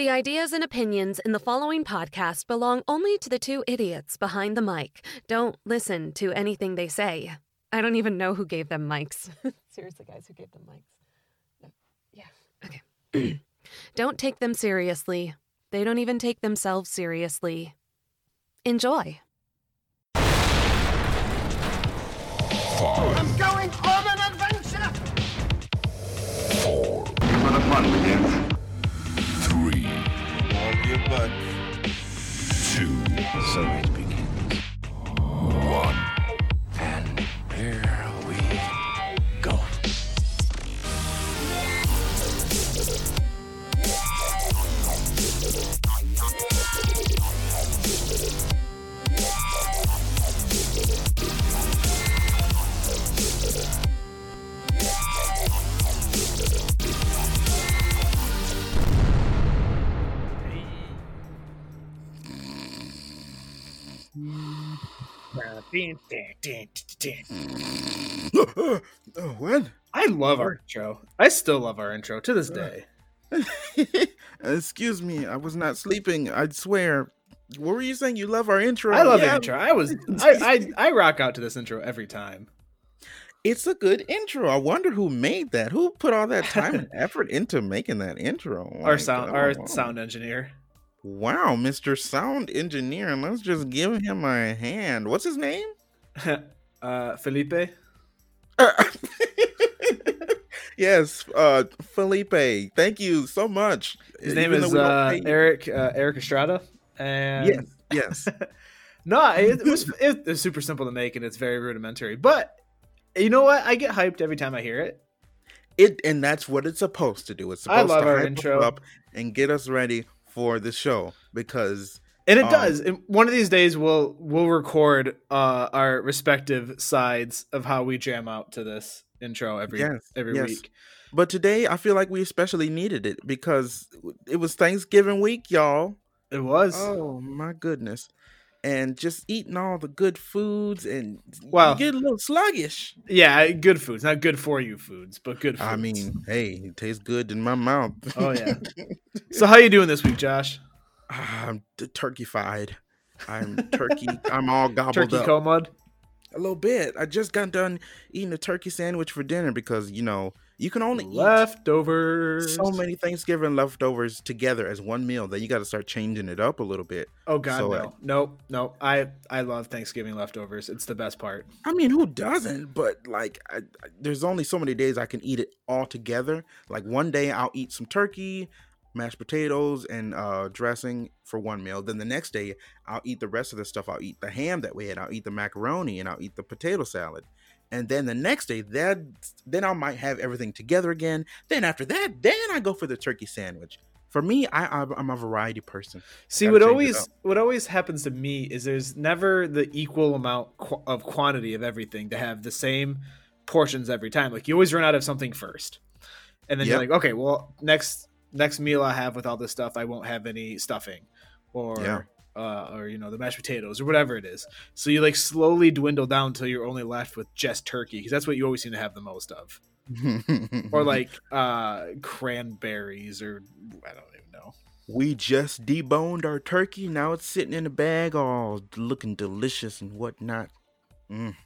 The ideas and opinions in the following podcast belong only to the two idiots behind the mic. Don't listen to anything they say. I don't even know who gave them mics. Seriously, guys, who gave them mics? No. Yeah, okay. don't take them seriously. They don't even take themselves seriously. Enjoy. I'm Butt. two, So it begins. one. oh, what? I love our intro. I still love our intro to this uh, day. Excuse me, I was not sleeping. I'd swear. What were you saying? You love our intro? I love Yeah, the intro. I was I, I I rock out to this intro every time. It's a good intro. I wonder who made that. Who put all that time and effort into making that intro? Oh our Like, sound oh, our wow. sound engineer. Wow, Mr. Sound Engineer. And let's just give him a hand. What's his name? uh Felipe. Uh, yes, uh Felipe. Thank you so much. His name Even is though we don't uh, Eric uh, Erik Estrada. And Yes, yes. no, it, it was it was super simple to make and it's very rudimentary. But you know what? I get hyped every time I hear it. It and that's what it's supposed to do. It's I supposed love to our hype us intro. up and get us ready for the show because And it Um, does. And one of these days we'll we'll record uh our respective sides of how we jam out to this intro every Yes, every yes. week. but today I feel like we especially needed it because it was Thanksgiving week, y'all. It was. Oh my goodness. And just eating all the good foods and Well- you get a little sluggish. Yeah, good foods, not good for you foods, but good. Foods. I mean, hey, it tastes good in my mouth. Oh, yeah. so how you doing this week, Josh? I'm turkeyfied. I'm turkey. I'm all gobbled Turkey up. comud. A little bit. I just got done eating a turkey sandwich for dinner because you know you can only eat Leftovers. so many Thanksgiving leftovers together as one meal. Then you got to start changing it up a little bit. Oh God, So, no, uh, nope, nope. I I love Thanksgiving leftovers. It's the best part. I mean, who doesn't? But like, I, I, there's only so many days I can eat it all together. Like one day I'll eat some turkey, mashed potatoes, and uh, dressing for one meal. Then the next day I'll eat the rest of the stuff. I'll eat the ham that we had. I'll eat the macaroni, and I'll eat the potato salad. And then the next day, that then I might have everything together again. Then after that, then I go for the turkey sandwich. For me, I I'm a variety person. See, what always what always happens to me is there's never the equal amount qu- of quantity of everything to have the same portions every time. Like you always run out of something first, and then you're like, okay, well next next meal I have with all this stuff, I won't have any stuffing, or Yeah. Uh, or you know the mashed potatoes or whatever it is. So you like slowly dwindle down until you're only left with just turkey because that's what you always seem to have the most of, or like uh cranberries or I don't even know. We just deboned our turkey. Now it's sitting in a bag, all looking delicious and whatnot. Mm.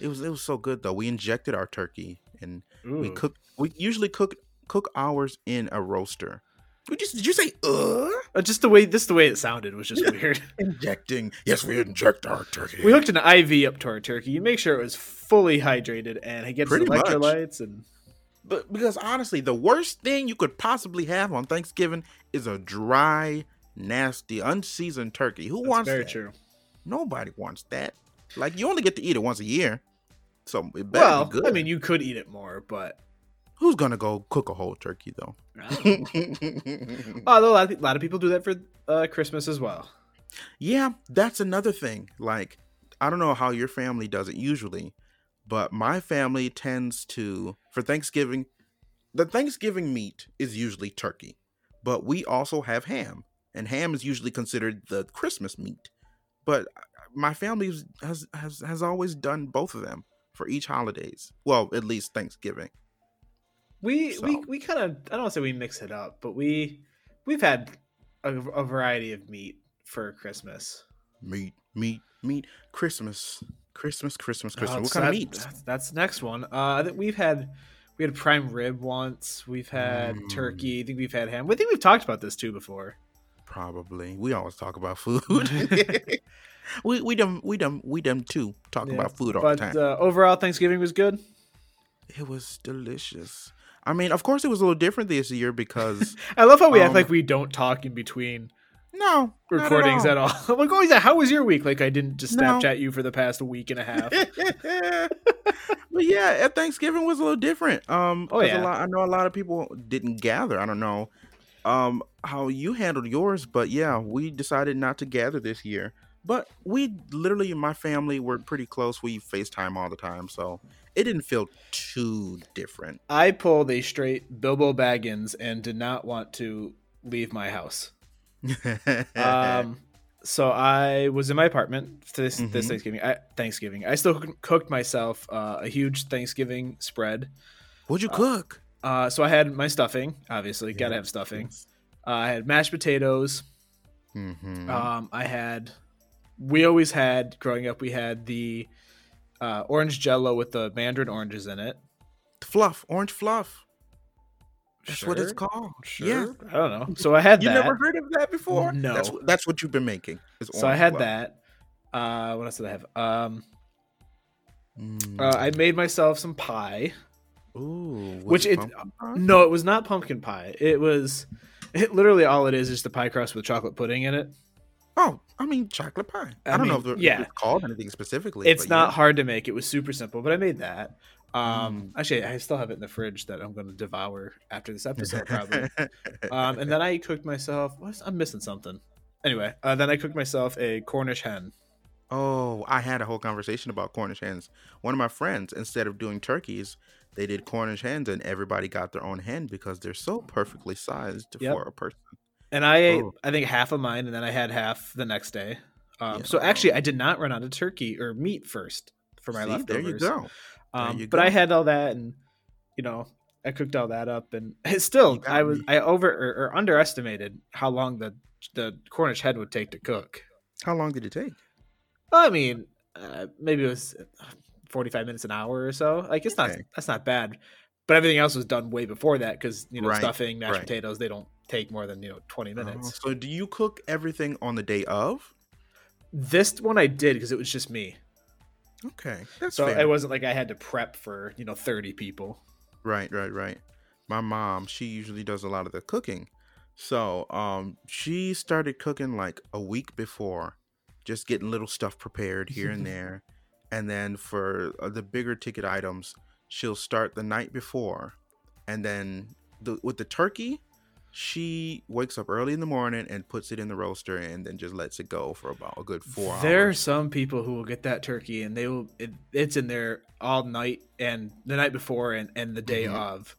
It was it was so good though. We injected our turkey and we Ooh. cook. We usually cook cook ours in a roaster. We just did you say uh Uh, just the way this the way it sounded was just weird. injecting? Yes, we inject our turkey. We hooked an IV up to our turkey. You make sure it was fully hydrated and it gets Pretty much. electrolytes and but because honestly, the worst thing you could possibly have on Thanksgiving is a dry, nasty, unseasoned turkey. Who that's wants very that? true. Nobody wants that. Like you only get to eat it once a year, so it better Well, be good. I mean, you could eat it more, but Who's gonna go cook a whole turkey though? although a lot, of, a lot of people do that for uh, Christmas as well. yeah, that's another thing. Like, I don't know how your family does it usually, but my family tends to for Thanksgiving, the Thanksgiving meat is usually turkey, but we also have ham, and ham is usually considered the Christmas meat. But my family has has has always done both of them for each holidays. Well, at least Thanksgiving. We we So. we kind of I don't want to say we mix it up, but we we've had a, a variety of meat for Christmas. Meat, meat, meat. Christmas, Christmas, Christmas, Christmas. Uh, what kind of meat? That's, that's the next one. Uh, I think we've had we had prime rib once. We've had Mm. turkey. I think we've had ham. I think we've talked about this too before. Probably. We always talk about food. we we them we them we them too talk Yeah, about food all but the time. uh, overall, Thanksgiving was good. it was delicious. I mean, of course, it was a little different this year because I love how we act Um, like we don't talk in between no recordings at all. I'm like, oh, yeah, how was your week? Like, I didn't just No. Snapchat you for the past week and a half. but yeah, at Thanksgiving was a little different. Um, Oh, yeah. a lot, I know a lot of people didn't gather. I don't know, um, how you handled yours, but yeah, we decided not to gather this year. But we literally, my family, were pretty close. We FaceTime all the time, so it didn't feel too different. I pulled a straight Bilbo Baggins and did not want to leave my house. Um, so I was in my apartment this this Mhm. Thanksgiving. I, Thanksgiving. I still cooked myself uh, a huge Thanksgiving spread. What'd you cook? Uh, so I had my stuffing. Obviously, gotta have stuffing. Uh, I had mashed potatoes. Mm-hmm. Um, I had. We always had growing up. We had the uh, orange Jello with the mandarin oranges in it. fluff, orange fluff. That's what it's called. Sure. Yeah. I don't know. So I had that. You that. never heard of that before? No. That's that's what you've been making. so I had fluff. that. Uh, what else did I have? Um, Mm. uh, I made myself some pie. Ooh, which it- pie? No, it was not pumpkin pie. It was. It literally all it is is the pie crust with chocolate pudding in it. Oh, I mean chocolate pie. I, I don't know if it- yeah. it's called anything specifically. It's not yeah. hard to make. It was super simple, but I made that. Um, Mm. actually, I still have it in the fridge that I'm going to devour after this episode, probably. um, and then I cooked myself. What's, I'm missing something. Anyway, uh, then I cooked myself a Cornish hen. oh, I had a whole conversation about Cornish hens. One of my friends, instead of doing turkeys, they did Cornish hens, and everybody got their own hen because they're so perfectly sized Yep. for a person. And I ate, Oh. I think, half of mine, and then I had half the next day. Um, Yeah. So actually, I did not run out of turkey or meat first for my See, leftovers. there you go. Um, you but I had all that, and you know, I cooked all that up, and still, I was, me. I over or, or underestimated how long the the Cornish hen would take to cook. How long did it take? I mean, uh, maybe it was forty five minutes an hour or so. Like it's not that's not bad, but everything else was done way before that because you know Right, stuffing, mashed right. potatoes, they don't take more than you know twenty minutes. so, do you cook everything on the day of? This one I did because it was just me, Okay, that's so fair. it wasn't like I had to prep for you know thirty people. Right, right, right. My mom, she usually does a lot of the cooking. So, um, she started cooking like a week before, just getting little stuff prepared here and there. And then for uh, the bigger ticket items, she'll start the night before. And then the, with the turkey, she wakes up early in the morning and puts it in the roaster and then just lets it go for about a good four There are some people who will get that turkey and they will it, it's in there all night and the night before and, and the day Mhm. of.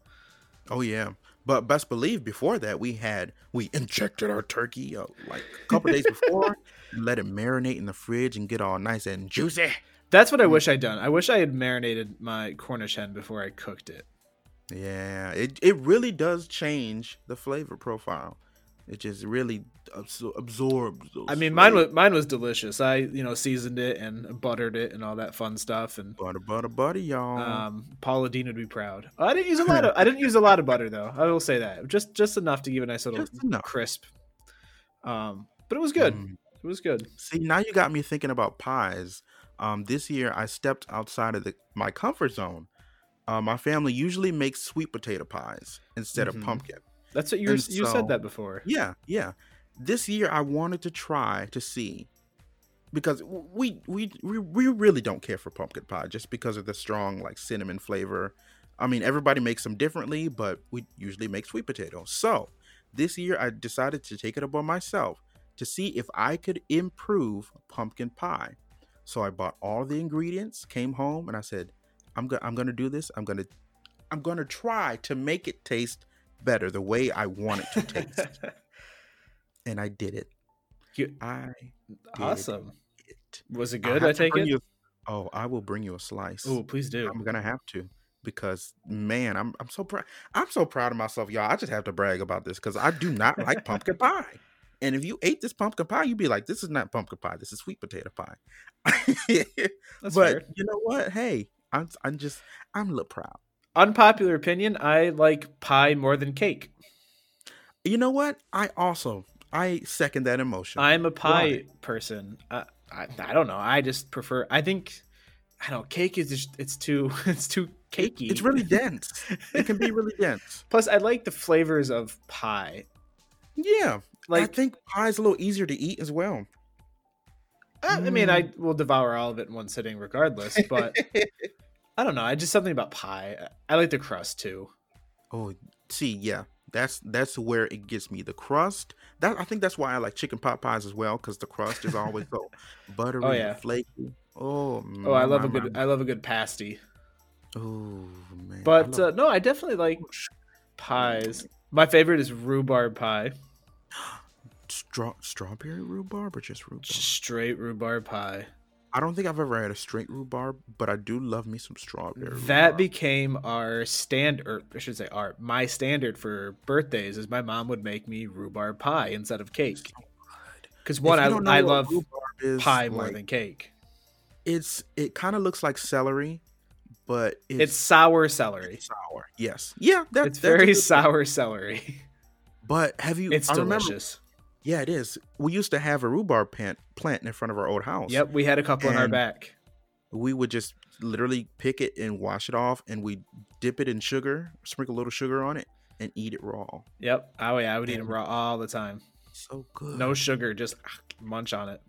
Oh yeah, but best believe before that we had we injected our turkey uh, like a couple days before, and let it marinate in the fridge and get all nice and juicy. That's what I wish I'd done. I wish I had marinated my Cornish hen before I cooked it. Yeah, it it really does change the flavor profile. It just really absor- absorbs. Those I mean, mine was mine was delicious. I you know seasoned it and buttered it and all that fun stuff. And butter, butter, butter, y'all. um, Paula Deen would be proud. I didn't use a lot of I didn't use a lot of butter though. I will say that just just enough to give a nice little crisp. Um, but it was good. Mm. It was good. See, now you got me thinking about pies. Um, this year I stepped outside of the my comfort zone. Uh, my family usually makes sweet potato pies instead Mhm. of pumpkin. That's what you were, And you said that before. Yeah, yeah. This year I wanted to try to see because we we we, we really don't care for pumpkin pie just because of the strong like cinnamon flavor. I mean, everybody makes them differently, but we usually make sweet potatoes. So, this year I decided to take it upon myself to see if I could improve pumpkin pie. So I bought all the ingredients, came home, and I said, "I'm gonna I'm gonna do this. I'm gonna I'm gonna try to make it taste better the way I want it to taste." and I did it. You- I awesome. it. Was it good? have I take it. you oh, I will bring you a slice. Oh, please do. I'm gonna have to because man, I'm I'm so proud. I'm so proud of myself, y'all. I just have to brag about this because I do not like pumpkin pie. And if you ate this pumpkin pie, you'd be like, "This is not pumpkin pie. This is sweet potato pie." That's but fair. you know what? Hey, I'm I'm just I'm a little proud. Unpopular opinion: I like pie more than cake. You know what? I also I second that emotion. I'm a pie Why? person. I, I I don't know. I just prefer. I think I don't know. Cake is just it's too it's too cakey. It's really dense. it can be really dense. Plus, I like the flavors of pie. Yeah, I Like think pie's a little easier to eat as well. I, I mean, I Mm. will devour all of it in one sitting, regardless. But I don't know. I just something about pie. I like the crust too. Oh, see, yeah, that's that's where it gets me. The crust. That I think that's why I like chicken pot pies as well, because the crust is always so buttery Oh, yeah. and flaky. Oh, Oh, I my, love a good. my. I love a good pasty. Oh man, I But love- uh, no, I definitely like pies. My favorite is rhubarb pie. Straw- strawberry rhubarb or just rhubarb? Just straight rhubarb pie. I don't think I've ever had a straight rhubarb, but I do love me some strawberry. That rhubarb. became our standard, or I should say, our my standard for birthdays. Is my mom would make me rhubarb pie instead of cake. Because If one, I, I love is, pie more like, than cake. it's. It kind of looks like celery, but it's, It's, sour celery. sour. Yes, yeah, that, It's that's very sour celery. But have you? It's I remember- delicious. Yeah, it is. We used to have a rhubarb plant plant in front of our old house. Yep, we had a couple in our back. We would just literally pick it and wash it off, and we dip it in sugar, sprinkle a little sugar on it, and eat it raw. Yep. Oh yeah, I would eat them And- raw all the time. So good. No sugar, just munch on it.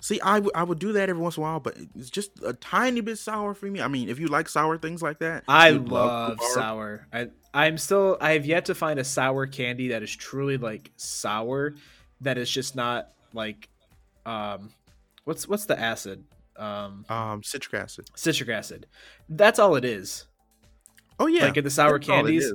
See, I would- I would do that every once in a while, but it's just a tiny bit sour for me. I mean, if you like sour things like that, I you'd love sour. I I'm still I have yet to find a sour candy that is truly like sour that is just not like um what's what's the acid? Um Um, citric acid. citric acid. That's all it is. Oh yeah, Like in the sour that's candies.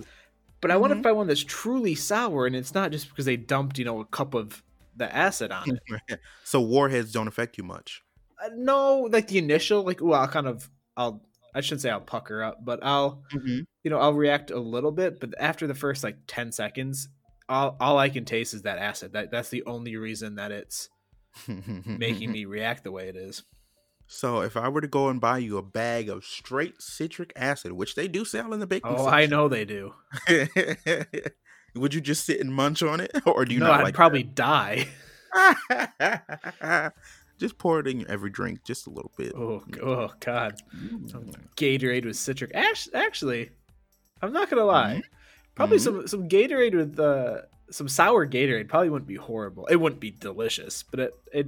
But I want to find one that's truly sour and it's not just because they dumped, you know, a cup of the acid on it. so warheads don't affect you much. Uh, no, like the initial, like, ooh, I'll kind of, I'll, I shouldn't say I'll pucker up, but I'll, you know, I'll react a little bit. But after the first like ten seconds, all all I can taste is that acid. That that's the only reason that it's making me react the way it is. So if I were to go and buy you a bag of straight citric acid, which they do sell in the baking, Oh, I know they do. would you just sit and munch on it, or do you no, not I'd like? probably die. just pour it in your every drink, just a little bit. Oh, oh God, Mm. Gatorade with citric. Actually, I'm not gonna lie. Mm-hmm. Probably some some Gatorade with uh, some sour Gatorade probably wouldn't be horrible. It wouldn't be delicious, but it it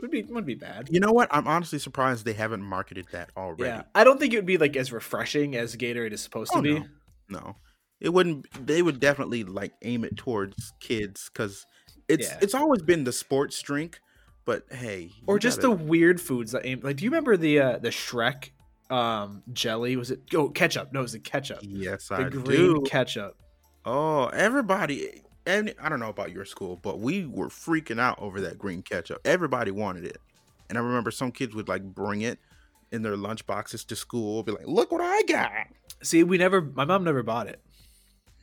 would be wouldn't be bad. You know what? I'm honestly surprised they haven't marketed that already. Yeah, I don't think it would be like as refreshing as Gatorade is supposed to Oh, be. no. No, it wouldn't. They would definitely like aim it towards kids because it's Yeah. it's always been the sports drink. But hey, Or just the gotta- weird foods that aim. Like, do you remember the uh, the Shrek um jelly? Was it oh ketchup? No, it was the ketchup. yes, The I green do. ketchup. Oh, everybody. And I don't know about your school, but we were freaking out over that green ketchup. Everybody wanted it. And I remember some kids would like bring it in their lunch boxes to school, be like, look what I got. See, we never. My mom never bought it.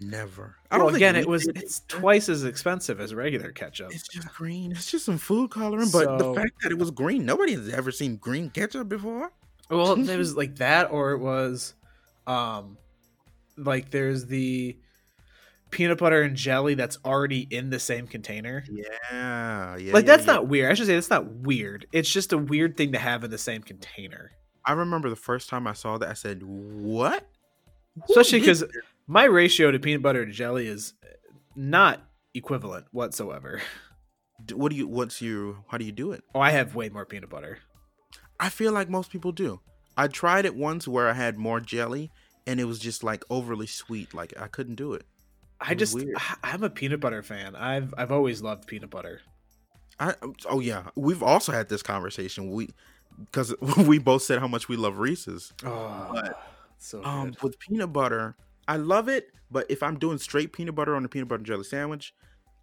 Never. Well, again, it was it's twice as expensive as regular ketchup. It's just green. It's just some food coloring. But So- the fact that it was green, nobody has ever seen green ketchup before. Well, it was like that, or it was, um, like there's the peanut butter and jelly that's already in the same container. Yeah, yeah. Like yeah, that's yeah. not weird. I should say that's not weird. It's just a weird thing to have in the same container. I remember the first time I saw that, I said, "What?" Especially because? My ratio to peanut butter to jelly is not equivalent whatsoever. What do you? What's your? How do you do it? Oh, I have way more peanut butter. I feel like most people do. I tried it once where I had more jelly, and it was just like overly sweet. Like I couldn't do it. I It was just weird. I- I'm a peanut butter fan. I've I've always loved peanut butter. I oh yeah, we've also had this conversation. We because we both said how much we love Reese's. Oh, so good. Um, with peanut butter, I love it, but if I'm doing straight peanut butter on a peanut butter and jelly sandwich,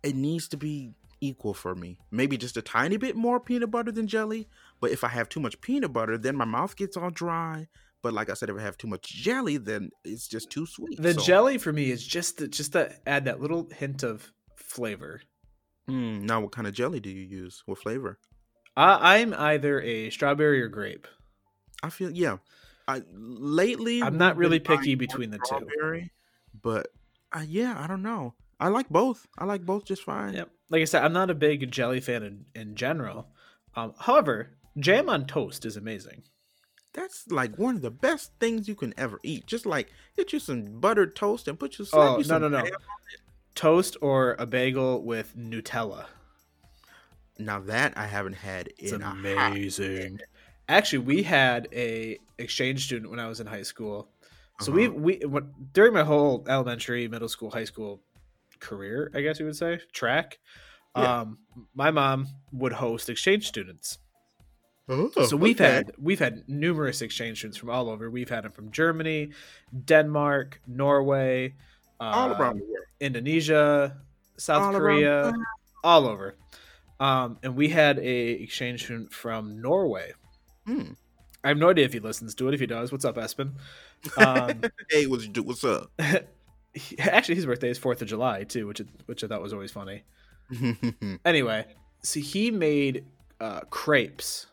it needs to be equal for me. Maybe just a tiny bit more peanut butter than jelly, but if I have too much peanut butter, then my mouth gets all dry. But like I said, if I have too much jelly, then it's just too sweet. The So, jelly for me is just to, just to add that little hint of flavor. Mm, now, what kind of jelly do you use? What flavor? I, I'm either a strawberry or grape. I feel yeah. I lately I'm not really picky between the two. But uh, yeah, I don't know. I like both. I like both just fine. Yep. Like I said, I'm not a big jelly fan in, in general. Um, however, jam on toast is amazing. That's like one of the best things you can ever eat. Just like get you some buttered toast and put you slap Oh you no no no! Toast or a bagel with Nutella. Now that I haven't had It's in amazing. Actually, we had a exchange student when I was in high school. So we Uh-huh. we when, during my whole elementary, middle school, high school career, I guess you would say, track. Yeah. Um, my mom would host exchange students. Oh, so we've okay. had we've had numerous exchange students from all over. We've had them from Germany, Denmark, Norway, all uh, around the world. Indonesia, South All Korea, all over. Um, and we had a exchange student from Norway. Hmm. I have no idea if he listens to it. If he does, what's up, Espen? Um, Hey, what's what's up? he- actually, his birthday is Fourth of July too, which which I thought was always funny. Anyway, so he made uh, crepes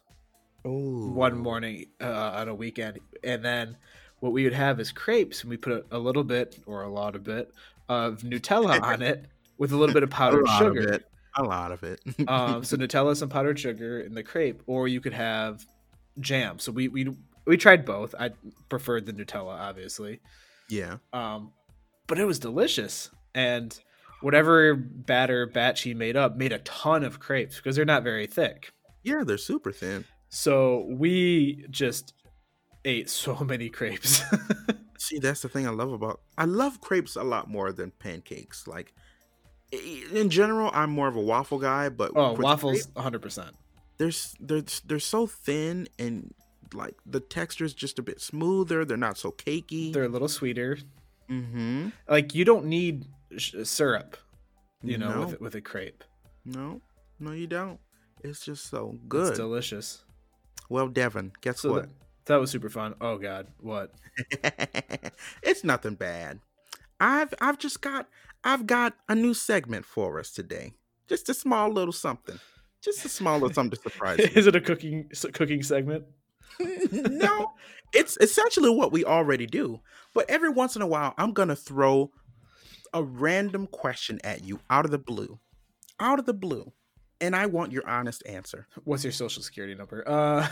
oh, one morning uh, on a weekend, and then what we would have is crepes, and we put a, a little bit or a lot of bit of Nutella on it with a little bit of powdered lot sugar. of. A lot of it. um, so Nutella, some powdered sugar in the crepe, or you could have jam. So we we we tried both. I preferred the Nutella, obviously, yeah. um, but it was delicious. And whatever batter batch he made up made a ton of crepes because they're not very thick. Yeah, they're super thin. So we just ate so many crepes. See, that's the thing I love about. I love crepes a lot more than pancakes. Like in general, I'm more of a waffle guy, but oh, waffles, hundred percent. They're they're they're so thin and like the texture is just a bit smoother. They're not so cakey. They're a little sweeter. mm-hmm. Like you don't need sh- syrup, you know, No. with with a crepe. No, no, you don't. It's just so It's good. delicious. well, Devin, guess So what? that, that was super fun. Oh God, what? it's nothing bad. I've I've just got I've got a new segment for us today. Just a small little something. Just a small little something to surprise you. Is it a cooking cooking segment? no, it's essentially what we already do. But every once in a while, I'm gonna throw a random question at you out of the blue, out of the blue, and I want your honest answer. What's your social security number? Uh,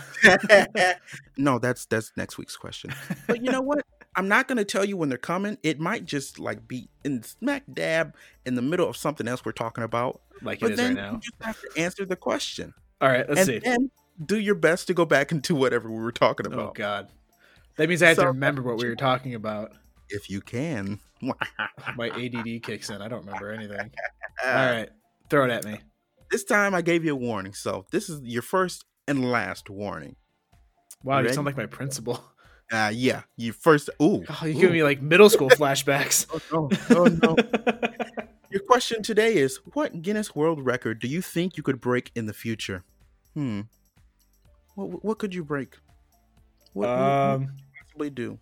no, that's that's next week's question. But you know what? I'm not gonna tell you when they're coming. It might just like be in smack dab in the middle of something else we're talking about. like it But is then right now. you just have to answer the question, All right, let's and see. then do your best to go back into whatever we were talking oh, about. Oh God, that means I have to remember what we were talking about. if you can. My ADD kicks in. I don't remember anything. All right, throw it at me. This time I gave you a warning, so this is your first and last warning. Wow, you Ready? sound like my principal. Uh yeah, you first. Ooh, Oh, you ooh. give me like middle school flashbacks. Oh no! Oh no! Your question today is: What Guinness World Record do you think you could break in the future? Hmm. What What could you break? What, what um, could you possibly do?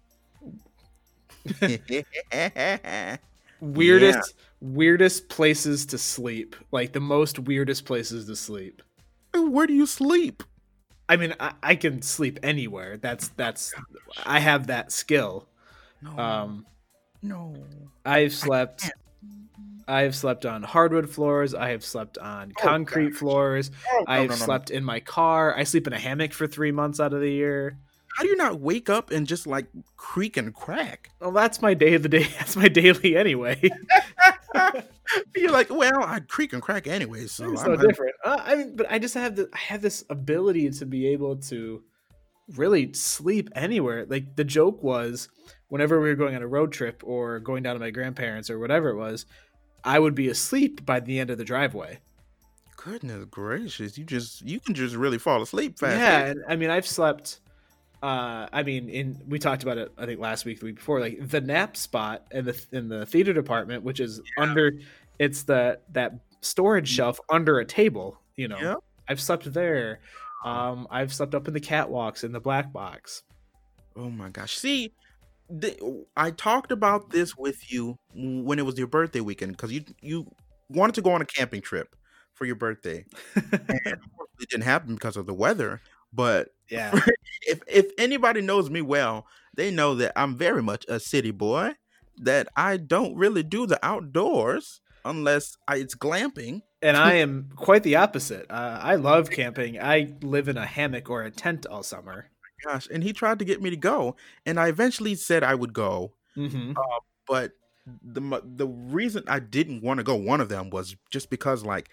weirdest weirdest places to sleep. Like the most weirdest places to sleep. Where do you sleep? I mean, I, I can sleep anywhere. That's that's I have that skill. No, Um, no. I've slept. I've slept on hardwood floors. I have slept on Oh, concrete gosh. floors. Oh, I've no, no, no. slept in my car. I sleep in a hammock for three months out of the year. How do you not wake up and just like creak and crack? Well, that's my day of the day. That's my daily anyway. You're like, well, I creak and crack anyway, so it's I'm, no different. Uh, I mean, but I just have the I have this ability to be able to really sleep anywhere. Like the joke was, whenever we were going on a road trip or going down to my grandparents or whatever it was, I would be asleep by the end of the driveway. Goodness gracious, you just you can just really fall asleep fast. Yeah, and I mean, I've slept. Uh, I mean, in we talked about it. I think last week, the week before, like the nap spot in the in the theater department, which is under, it's the that storage shelf under a table. You know, Yeah. I've slept there. Um, I've slept up in the catwalks in the black box. Oh my gosh. See, the, I talked about this with you when it was your birthday weekend because you you wanted to go on a camping trip, for your birthday. and it didn't happen because of the weather. But yeah. if if anybody knows me well, they know that I'm very much a city boy. That I don't really do the outdoors unless I, it's glamping. And I am quite the opposite. Uh, I love camping. I live in a hammock or a tent all summer. Gosh, and he tried to get me to go, and I eventually said I would go. Mm-hmm. But the the reason I didn't want to go one of them was just because like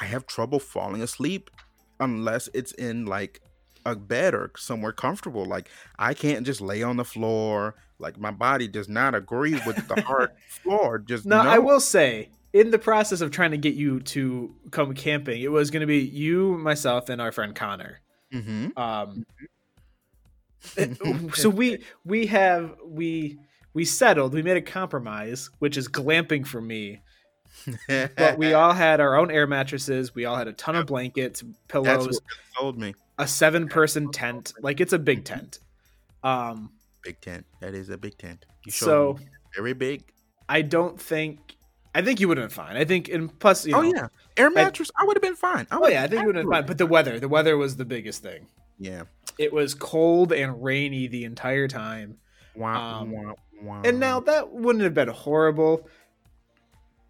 I have trouble falling asleep unless it's in like a bed or somewhere comfortable. Like I can't just lay on the floor. Like my body does not agree with the hard floor. Just Now, no. I will say, in the process of trying to get you to come camping, it was going to be you, myself, and our friend Connor. Mm-hmm. Um, so we we have we we settled. We made a compromise, which is glamping for me. But we all had our own air mattresses. We all had a ton of blankets, pillows. That's what sold me. A seven person tent. Like it's a big tent. Um, Big tent. That is a big tent. You so me. very big. I don't think. I think you would have been fine. I think, and plus, you know, oh yeah, air mattress. I, would have been fine. I oh would- yeah, I think you would have been fine. But the weather, the weather was the biggest thing. yeah. It was cold and rainy the entire time. Wow. Um, wow, wow. and now that wouldn't have been horrible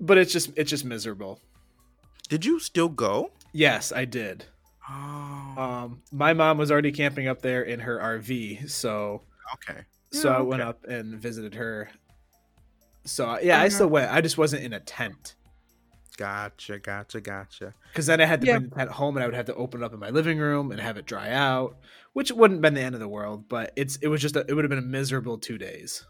but it's just it's just miserable did you still go? yes i did Oh, um my mom was already camping up there in her rv so okay. so Yeah, i went okay. up and visited her so yeah i still went i just wasn't in a tent Gotcha, gotcha, gotcha. because then i had to Yeah. bring the tent home and i would have to open it up in my living room and have it dry out which wouldn't have been the end of the world but it's it was just a, it would have been a miserable two days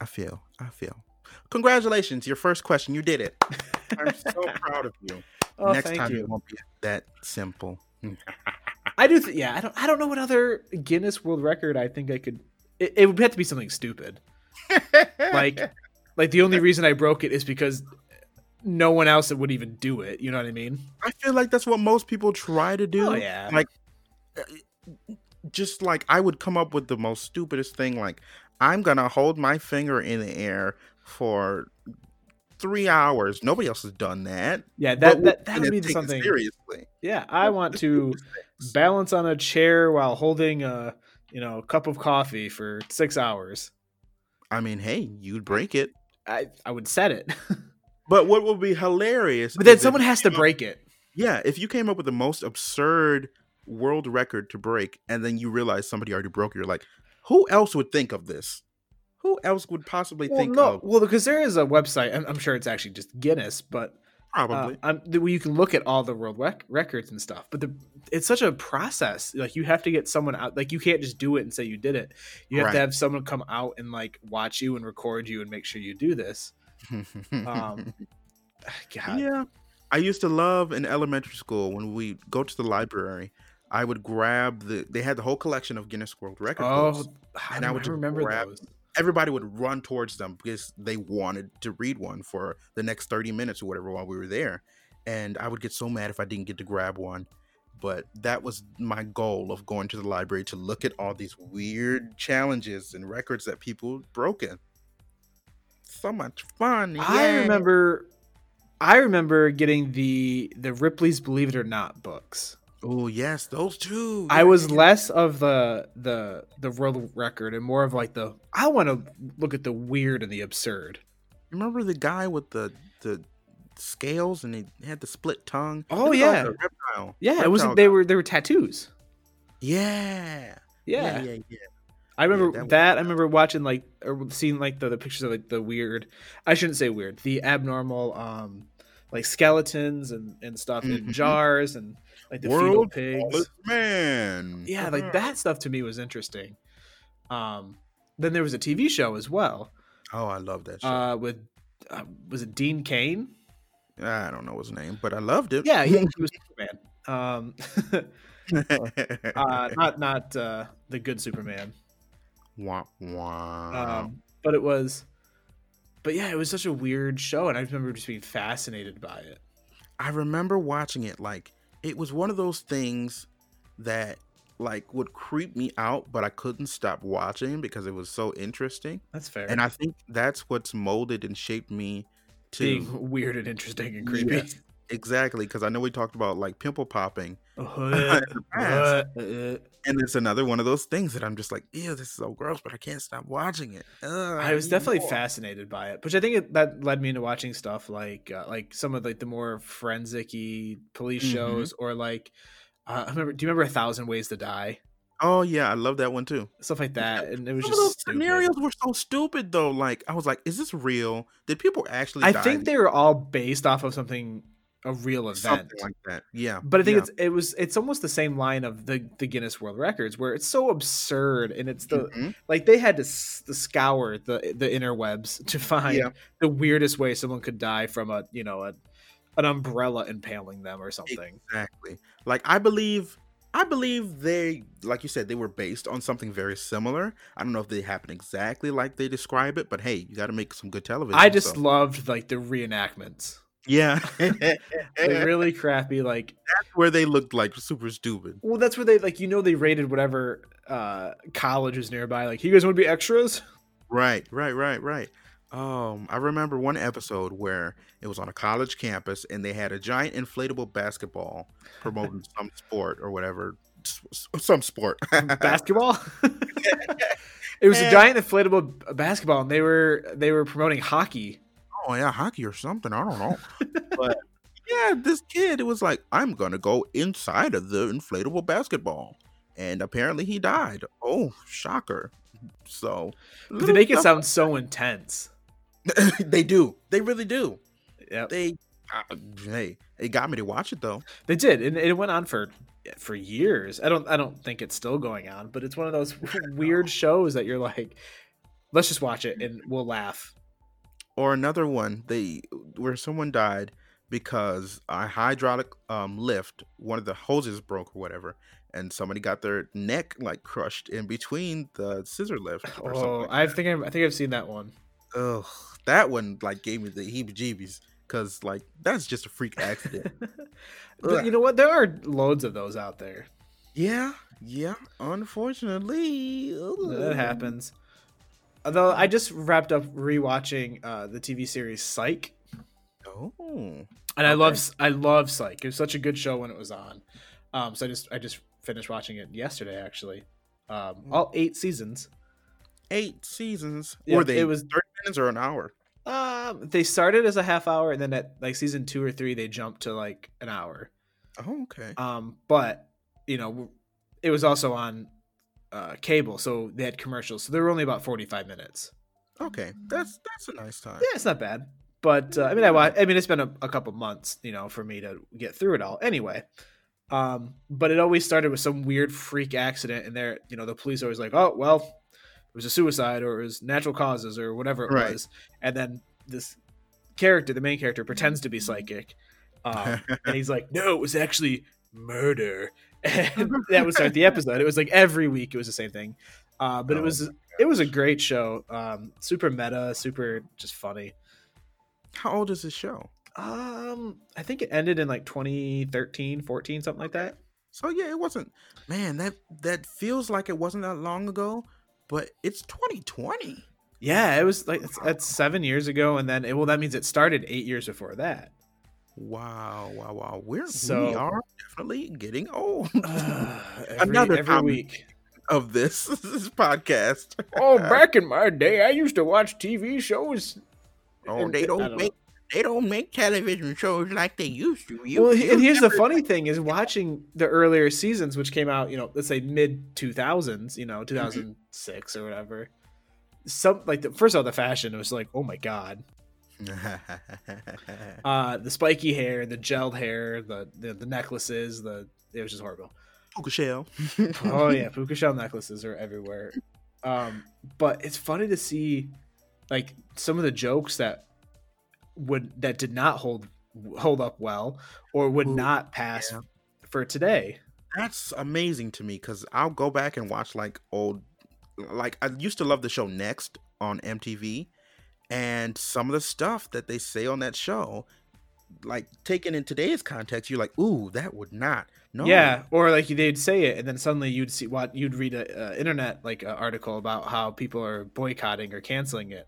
I feel, I feel. Congratulations, your first question. You did it. I'm so proud of you. Oh Next time you it won't be that simple. I do. Th- yeah, I don't. I don't know what other Guinness World Record I think I could. It, it would have to be something stupid. Like, like the only reason I broke it is because no one else would even do it. You know what I mean? I feel like that's what most people try to do. Oh, yeah. Like, uh, just like I would come up with the most stupidest thing. Like, I'm gonna hold my finger in the air for three hours. Nobody else has done that. Yeah, that that, that would be something. seriously. Yeah, I want to balance on a chair while holding a you know cup of coffee for six hours. I mean, hey, you'd break it. I I would set it, But what would be hilarious? but then someone has to up- break it. Yeah, if you came up with the most absurd world record to break, and then you realize somebody already broke it, you're like, who else would think of this? Who else would possibly Well, think no, of? well, because there is a website. I'm, I'm sure it's actually just Guinness, but Probably. Uh, where you can look at all the world rec- records and stuff, but the it's such a process. Like you have to get someone out. Like you can't just do it and say you did it. You have Right. to have someone come out and like watch you and record you and make sure you do this. Um, God, yeah. I used to love in elementary school when we go to the library. I would grab the. They had the whole collection of Guinness World Record oh, books. I, and I would just remember grab- those. Everybody would run towards them because they wanted to read one for the next thirty minutes or whatever while we were there. And I would get so mad if I didn't get to grab one. But that was my goal of going to the library to look at all these weird challenges and records that people broken. So much fun! I remember, I remember getting the the Ripley's Believe It or Not books. Oh yes, those two. I was less of the the the world record and more of like the I want to look at the weird and the absurd. Remember the guy with the the scales and he had the split tongue? Oh, It was like yeah. reptile. Yeah, it was reptile they were they were tattoos. Yeah. Yeah, yeah, yeah. I remember that that. I remember watching like or seeing like the, the pictures of like the weird. I shouldn't say weird. The abnormal, um, like skeletons and and stuff in Mhm. jars and like the fetal pigs. man. Yeah, like that stuff to me was interesting. Um, then there was a TV show as well. Oh, I love that show. Uh, with uh, was it Dean Cain? I don't know his name, but I loved it. Yeah, he, he was Superman. Um, uh, not not uh, the good Superman. wah, wah. Um, but it was, but yeah, it was such a weird show, and I remember just being fascinated by it. I remember watching it like it was one of those things that like would creep me out, but I couldn't stop watching because it was so interesting. That's fair. And I think that's what's molded and shaped me to being weird and interesting and creepy. Yes. Exactly because I know we talked about like pimple popping, Uh, the past. uh, uh. and it's another one of those things that I'm just like, ew, this is so gross, but I can't stop watching it. Ugh, I was need definitely more. fascinated by it, which I think it, that led me into watching stuff like uh, like some of like the more forensic-y police Mhm. shows, or like uh, I remember. Do you remember A Thousand Ways to Die? Oh yeah, I love that one too. Stuff like that, and it was Some of just those stupid. scenarios were so stupid though. Like I was like, is this real? Did people actually? I die? think they were all based off of something a real event. something like that. Yeah, but I think yeah. it's it was it's almost the same line of the the Guinness World Records where it's so absurd and it's the Mhm. like they had to, s- to scour the the interwebs to find Yeah. the weirdest way someone could die from a you know a an umbrella impaling them or something. Exactly. Like I believe I believe they like you said they were based on something very similar. I don't know if they happen exactly like they describe it, but hey, you got to make some good television. I just so- loved like the reenactments. Yeah. Like really crappy like that's where they looked like super stupid. well that's where they like you know they rated whatever uh college was nearby like you guys want to be extras? Right, right, right, right. Um, I remember one episode where it was on a college campus and they had a giant inflatable basketball promoting some sport or whatever, some sport. basketball. it was a giant inflatable basketball, and they were they were promoting hockey. Oh yeah, hockey or something. I don't know. but yeah, this kid, it was like, I'm gonna go inside of the inflatable basketball, and apparently he died. Oh, shocker! So they make it sound so intense. they do. They really do. Yeah, They. Uh, hey, it got me to watch it though. they did, and it went on for for years. I don't I don't think it's still going on, but it's one of those weird shows that you're like, let's just watch it and we'll laugh. Or another one they where someone died because a hydraulic um lift one of the hoses broke or whatever and somebody got their neck like crushed in between the scissor lift or Oh, something I think I've, I think I've seen that one. Ugh, that one like gave me the heebie jeebies because like that's just a freak accident but you know what? There are loads of those out there. yeah yeah unfortunately That happens. Although I just wrapped up rewatching uh, the TV series Psych, oh and I love I love Psych. It was such a good show when it was on. Um, so I just I just finished watching it yesterday actually. Um, all eight seasons. eight seasons Yeah, were they it was- 30 minutes or an hour Um, they started as a half hour, and then at like season two or three, they jumped to like an hour. oh okay Um, but you know, it was also on uh, cable, so they had commercials, so they were only about forty five minutes. okay that's that's a nice time Yeah, it's not bad. But uh, I mean, I I mean, it's been a, a couple months, you know, for me to get through it all. Anyway, um, but it always started with some weird freak accident, and there, you know, the police are always like, "Oh, well, it was a suicide, or it was natural causes, or whatever it Right. was," and then this character, the main character, pretends to be psychic, um, and he's like, "No, it was actually murder," that would start the episode. It was like every week, it was the same thing, uh, but it Oh was it was a great show, um, super meta, super just funny. how old is this show Um, I think it ended in like 2013, 14, something like that. So yeah, it wasn't. Man, that that feels like it wasn't that long ago, but it's 2020. Yeah, it was like it's, that's seven years ago, and then it, well, that means it started eight years before that. Wow, wow, wow. We're we are definitely getting old every, Another every week. of this, this podcast. Oh, back in my day, I used to watch TV shows. Oh, And- they don't don't make they don't make television shows like they used to. You, well, you and here's the funny thing: is watching the earlier seasons, which came out, you know, let's say mid 2000s, you know, mm-hmm. 2006 or whatever. Some like the first of all, the fashion was like, oh my god, uh, the spiky hair, the gelled hair, the the, the necklaces, the it was just horrible. Puka shell. oh yeah, puka shell necklaces are everywhere. Um, but it's funny to see like some of the jokes that would that did not hold hold up well or would Ooh, not pass yeah. for today. That's amazing to me because I'll go back and watch like old, like I used to love the show Next on MTV, and some of the stuff that they say on that show, like taken in today's context, you're like, ooh, that would not. No. Yeah, or like they'd say it, and then suddenly you'd see what you'd read a uh, internet like uh, article about how people are boycotting or canceling it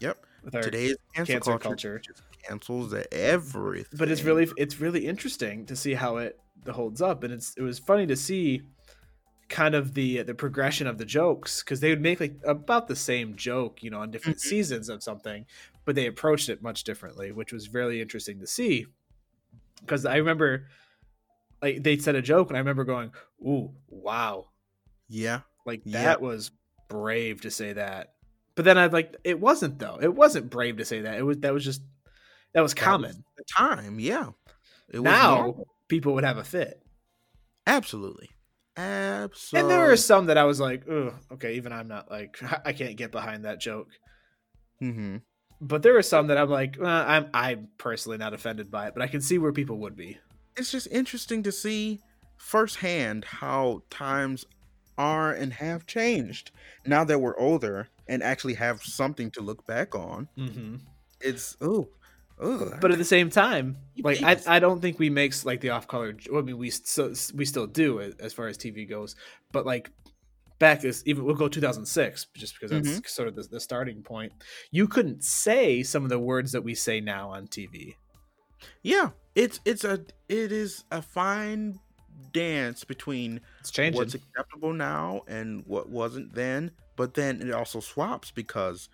Yep. with our Today's cancel, cancer culture, culture. just cancels everything. but it's really it's really interesting to see how it holds up and it's it was funny to see kind of the the progression of the jokes because they would make like about the same joke you know on different Mhm. seasons of something but they approached it much differently which was really interesting to see because i remember like they said a joke and i remember going ooh wow yeah. like Yeah. that was brave to say that but then i'd like it wasn't though it wasn't brave to say that it was that was just that was That common was the time, yeah. It now normal. people would have a fit absolutely, absolutely. And there were some that I was like, okay, even I'm not like, I can't get behind that joke. hmm But there were some that I'm like, well, I'm I'm personally not offended by it, but I can see where people would be. It's just interesting to see firsthand how times are and have changed now that we're older and actually have something to look back on. Mm-hmm. It's oh, But at the same time, like I. I don't think we makes like the off color. I mean, we still we still do as- as far as TV goes, but like back is even we'll go 2006 just because that's Mm-hmm. sort of the, the starting point. You couldn't say some of the words that we say now on TV. yeah, it's it's a it is a fine dance between It's changing. what's acceptable now and what wasn't then. But then it also swaps because,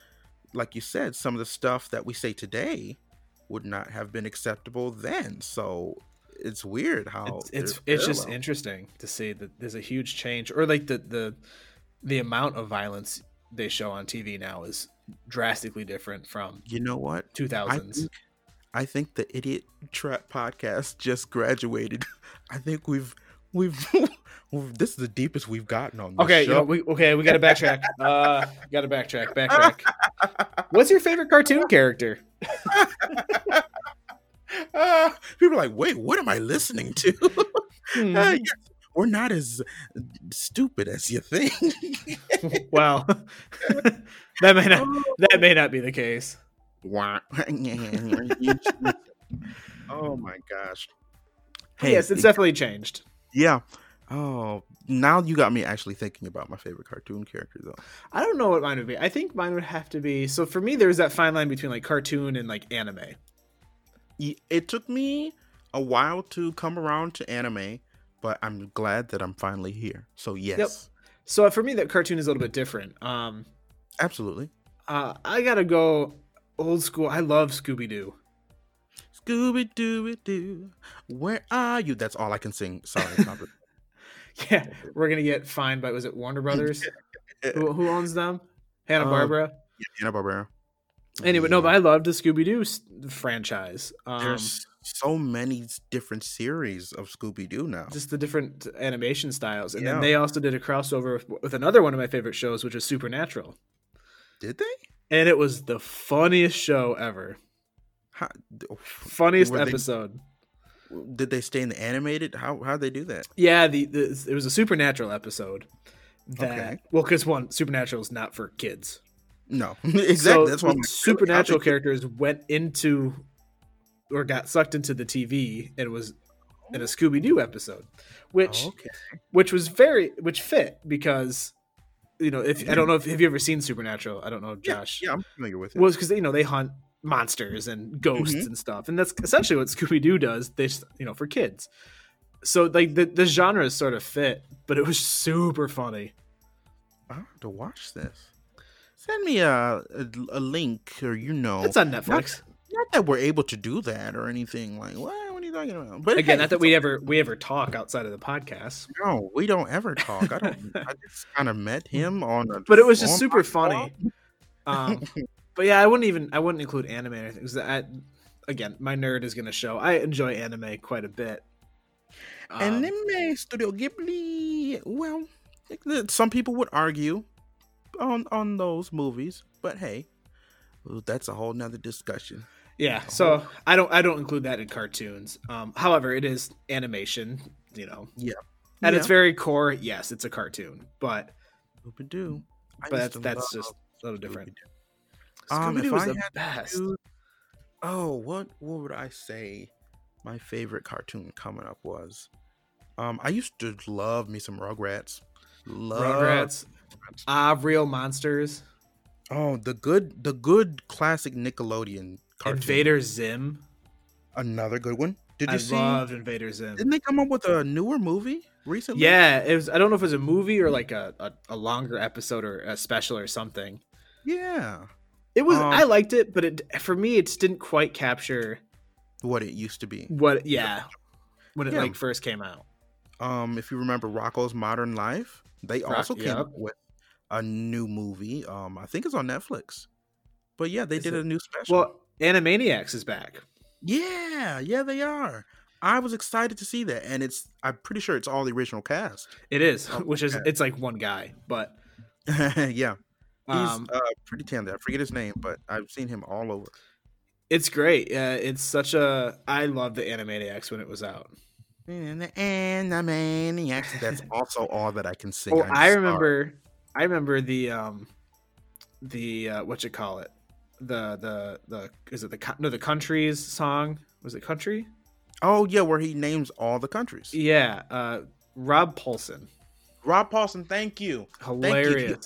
like you said, some of the stuff that we say today would not have been acceptable then. So it's weird how it's it's, it's just interesting to see that there's a huge change or like the the the amount of violence they show on TV now is drastically different from You know what? I 2000s. think, I think the Idiot Trap podcast just graduated. I think we've we've, we've this is the deepest we've gotten on this Okay, you know, we okay, we got to backtrack. Uh got to backtrack, backtrack. What's your favorite cartoon character? Ah, people are like, wait, what am I listening to? Hmm. Ah, yes, we're not as stupid as you think. well, that may not that may not be the case. Oh my gosh. But yes, it's definitely changed. Yeah. Oh, now you got me actually thinking about my favorite cartoon character though. I don't know what mine would be. I think mine would have to be. So for me, there's that fine line between like cartoon and like anime. It took me a while to come around to anime, but I'm glad that I'm finally here. So yes, So for me, that cartoon is a little bit different. Um, absolutely. uh, I gotta go old school. I love Scooby Doo. Scooby Doo Doo, where are you? That's all I can sing. Sorry, Yeah, we're gonna get fined by was it Warner Brothers? who, who owns them? Hanna Um, Barbera. Hanna Barbera. anyway, no, but I loved the Scooby Doo franchise. Um, There's so many different series of Scooby Doo now. just the different animation styles, and Yeah. then they also did a crossover with, with another one of my favorite shows, which was Supernatural, Did they? and it was the funniest show ever. How, oh, Funniest Were they- episode. did they stay in the animated? How how they do that? Yeah, the, the it was a supernatural episode. That Okay. well, because one supernatural is not for kids. No, exactly. So That's why the I'm like, supernatural characters went into or got sucked into the TV and was in a Scooby Doo episode, which oh, Okay. which was very which fit because you know if I don't mm. know if have you ever seen Supernatural? I don't know, Josh. Yeah, I'm familiar with it. was because you know they hunt monsters and ghosts Mhm. and stuff, and that's essentially what Scooby Doo does. They you know for kids. So like the the genres sort of fit, but it was super funny. I have to watch this. Send me a, a a link, or you know, It's on Netflix. not that we're able to do that or anything. Like, what? What are you talking about? But Again, hey, not that we ever we ever talk outside of the podcast, No, we don't ever talk. I don't. I just kind of met him on. A, but it was just super funny. Um, but yeah, I wouldn't even I wouldn't include anime or anything because I, again, my nerd is gonna show. I enjoy anime quite a bit. Um, Anime Studio Ghibli. Well, some people would argue on on those movies, but hey, that's a whole nother discussion. yeah, so I don't I don't include that in cartoons. Um, however, it is animation, you know. Yeah. At Yeah. its very core, yes, it's a cartoon, but. But that's that's love just a little different. Scooby-Doo. Um, Scooby-Doo was I the best. choose- oh, what what would I say? My favorite cartoon coming up was. Um, I used to love me some Rugrats. Love Rugrats, ah, real monsters. Oh, the good, the good classic Nickelodeon cartoon. Invader Zim. Another good one. Did you I see? loved Invader Zim. Didn't they come up with a newer movie recently? Yeah, it was. I don't know if it was a movie or like a, a, a longer episode or a special or something. Yeah. It was. Um, I liked it, but it for me it didn't quite capture What it used to be. what. Yeah, when it Yeah. like first came out. Um, if you remember Rocko's Modern Life, they Rock- also came yep. up with a new movie. Um, I think it's on Netflix. But yeah, they Is did it? a new special. Well, Animaniacs is back. yeah, yeah, they are. I was excited to see that, and it's. I'm pretty sure it's all the original cast. It is, Oh, which is it's like one guy, but yeah, he's um, uh, pretty talented. I forget his name, but I've seen him all over. it's great. Uh, it's such a. I love the Animaniacs when it was out. And the Animaniacs. That's also all that I can sing. Oh, I'm I sorry. remember. I remember the um, the uh, what you call it, the the the is it the no the countries song was it country? Oh yeah, where he names all the countries. Yeah, uh, Rob Paulsen, Rob Paulsen, thank you. Thank you.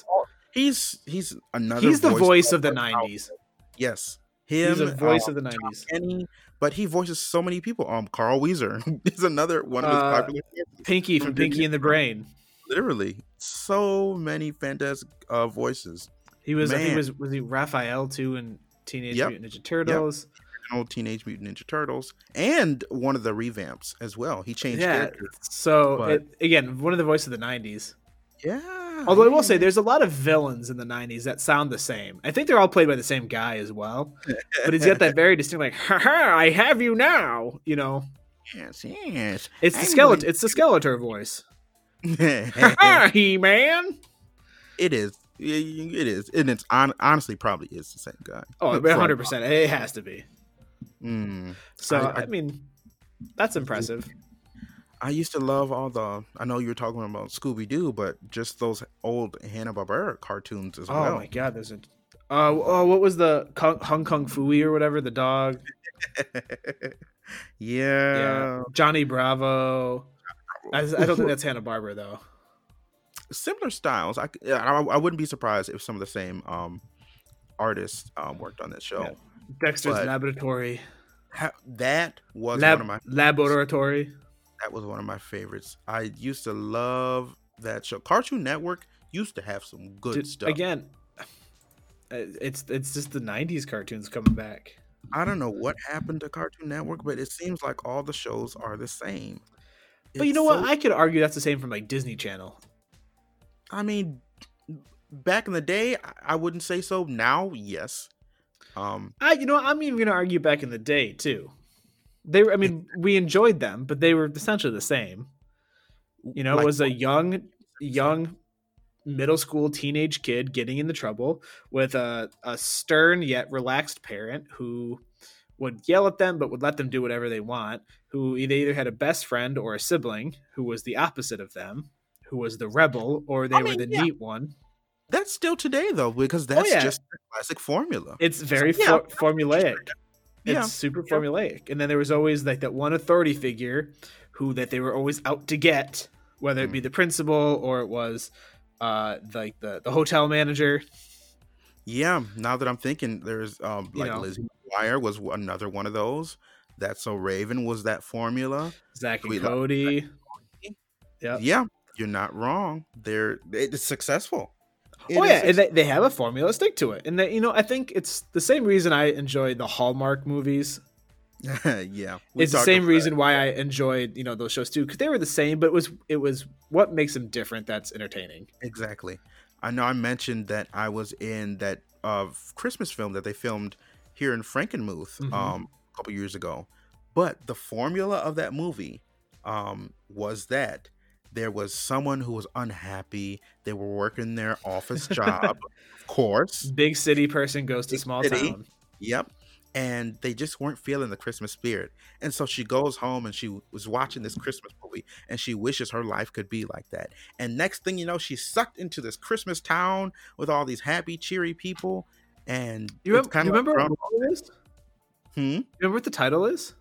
He's he's another. He's the voice of the out- '90s. Yes, him. He's a voice um, of the '90s. Kenny, but he voices so many people. Um, Carl Wheezer is another one of his Uh, popular. Pinky from Pinky and the Brain. Literally, so many fantastic uh, voices. He was. I think was was he Raphael too in Teenage Yep. Mutant Ninja Turtles. Old Teenage Mutant Ninja Turtles, and one of the revamps as well. He changed Yeah. characters. So it, again, one of the voice of the '90s. Yeah. Although I will say, there's a lot of villains in the '90s that sound the same. I think they're all played by the same guy as well. But he's got that very distinct, like, "Ha ha! I have you now." You know, yes, yes. it's the skeleton. It's the Skeletor voice. Ha ha! He man. It is. It is. and it's on, honestly probably is the same guy. Oh, From- 100. percent It has to be. Mm. So I- I, I- mean, that's impressive. I used to love all the. I know you were talking about Scooby Doo, but just those old Hanna Barbera cartoons as Oh well. Oh my god, there's a. Uh, oh, what was the Kung, Hong Kong Phooey or whatever? The dog. yeah. Yeah, Johnny Bravo. I, I don't think that's Hanna Barbera though. similar styles. I, I I wouldn't be surprised if some of the same um artists um worked on that show. Yeah. Dexter's But- Laboratory. Ha- that was Lab, one of my laboratory. That was one of my favorites. I used to love that show. Cartoon Network used to have some good Dude, stuff. Again, it's it's just the '90s cartoons coming back. I don't know what happened to Cartoon Network, but it seems like all the shows are the same. But you It's know what? I could argue that's the same from like Disney Channel. I mean, back in the day, I- I wouldn't say so. Now, yes. Um, I, you know. I'm even gonna argue back in the day too. They were, I mean, we enjoyed them, but they were essentially the same. You know, it was a young, young middle school teenage kid getting into trouble with a, a stern yet relaxed parent who would yell at them but would let them do whatever they want who they either had a best friend or a sibling who was the opposite of them who was the rebel or they I were the yeah. neat one that's still today though, because oh, that's Oh, yeah. just the classic formula. it's very yeah, for- formulaic it's Yeah, super formulaic and then there was always like that one authority figure who that they were always out to get whether it Mm. be the principal or it was uh like the the hotel manager Yeah, now that I'm thinking, there's um You like know. Lizzie McGuire was another one of those. That's so Raven was that formula. zach and We love cody Yep. Yeah, you're not wrong. They're it's successful. It oh yeah, and they, they have a formula. Stick to it, and that you know, I think it's the same reason I enjoy the Hallmark movies. yeah, it's the same reason why I enjoyed you know those shows too, because they were the same, but it was it was what makes them different that's entertaining. exactly. I know I mentioned that I was in that uh, Christmas film that they filmed here in Frankenmuth Mhm. um, a couple years ago, but the formula of that movie um, was that there was someone who was unhappy. They were working their office job, of course. Big city person goes to small city. town. Yep. And they just weren't feeling the Christmas spirit. And so she goes home and she was watching this Christmas movie and she wishes her life could be like that. And next thing you know, she's sucked into this Christmas town with all these happy, cheery people. And You, remember, kind you of remember like, what it is? hmm? You remember what the title is?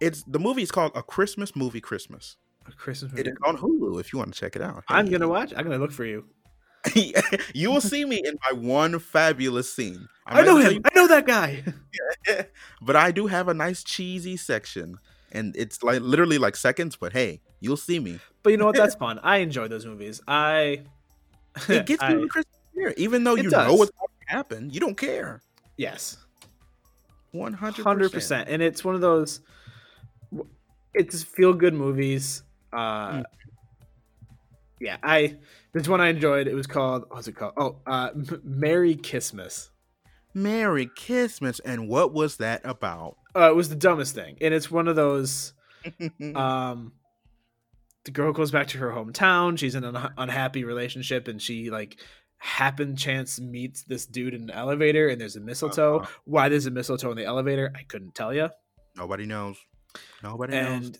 it's the movie is called A Christmas Movie Christmas. A Christmas movie. is on Hulu if you want to check it out. I'm gonna watch. I'm gonna look for you. you will see me in my one fabulous scene. I'm I know him. tell I know that guy. but I do have a nice cheesy section, and it's like literally like seconds. But hey, you'll see me. But you know what? That's fun. I enjoy those movies. I It gets I- you in Christmas spirit, even though you know what's going to happen. You don't care. yes. one hundred percent. and it's one of those it's feel good movies uh Mm. yeah i there's one i enjoyed it was called what's it called oh uh merry christmas Merry Christmas, and what was that about? uh it was the dumbest thing and it's one of those um the girl goes back to her hometown she's in an un- unhappy relationship and she like happen chance meets this dude in an elevator and there's a mistletoe Uh-huh. why there's a mistletoe in the elevator i couldn't tell you Nobody knows. Nobody knows.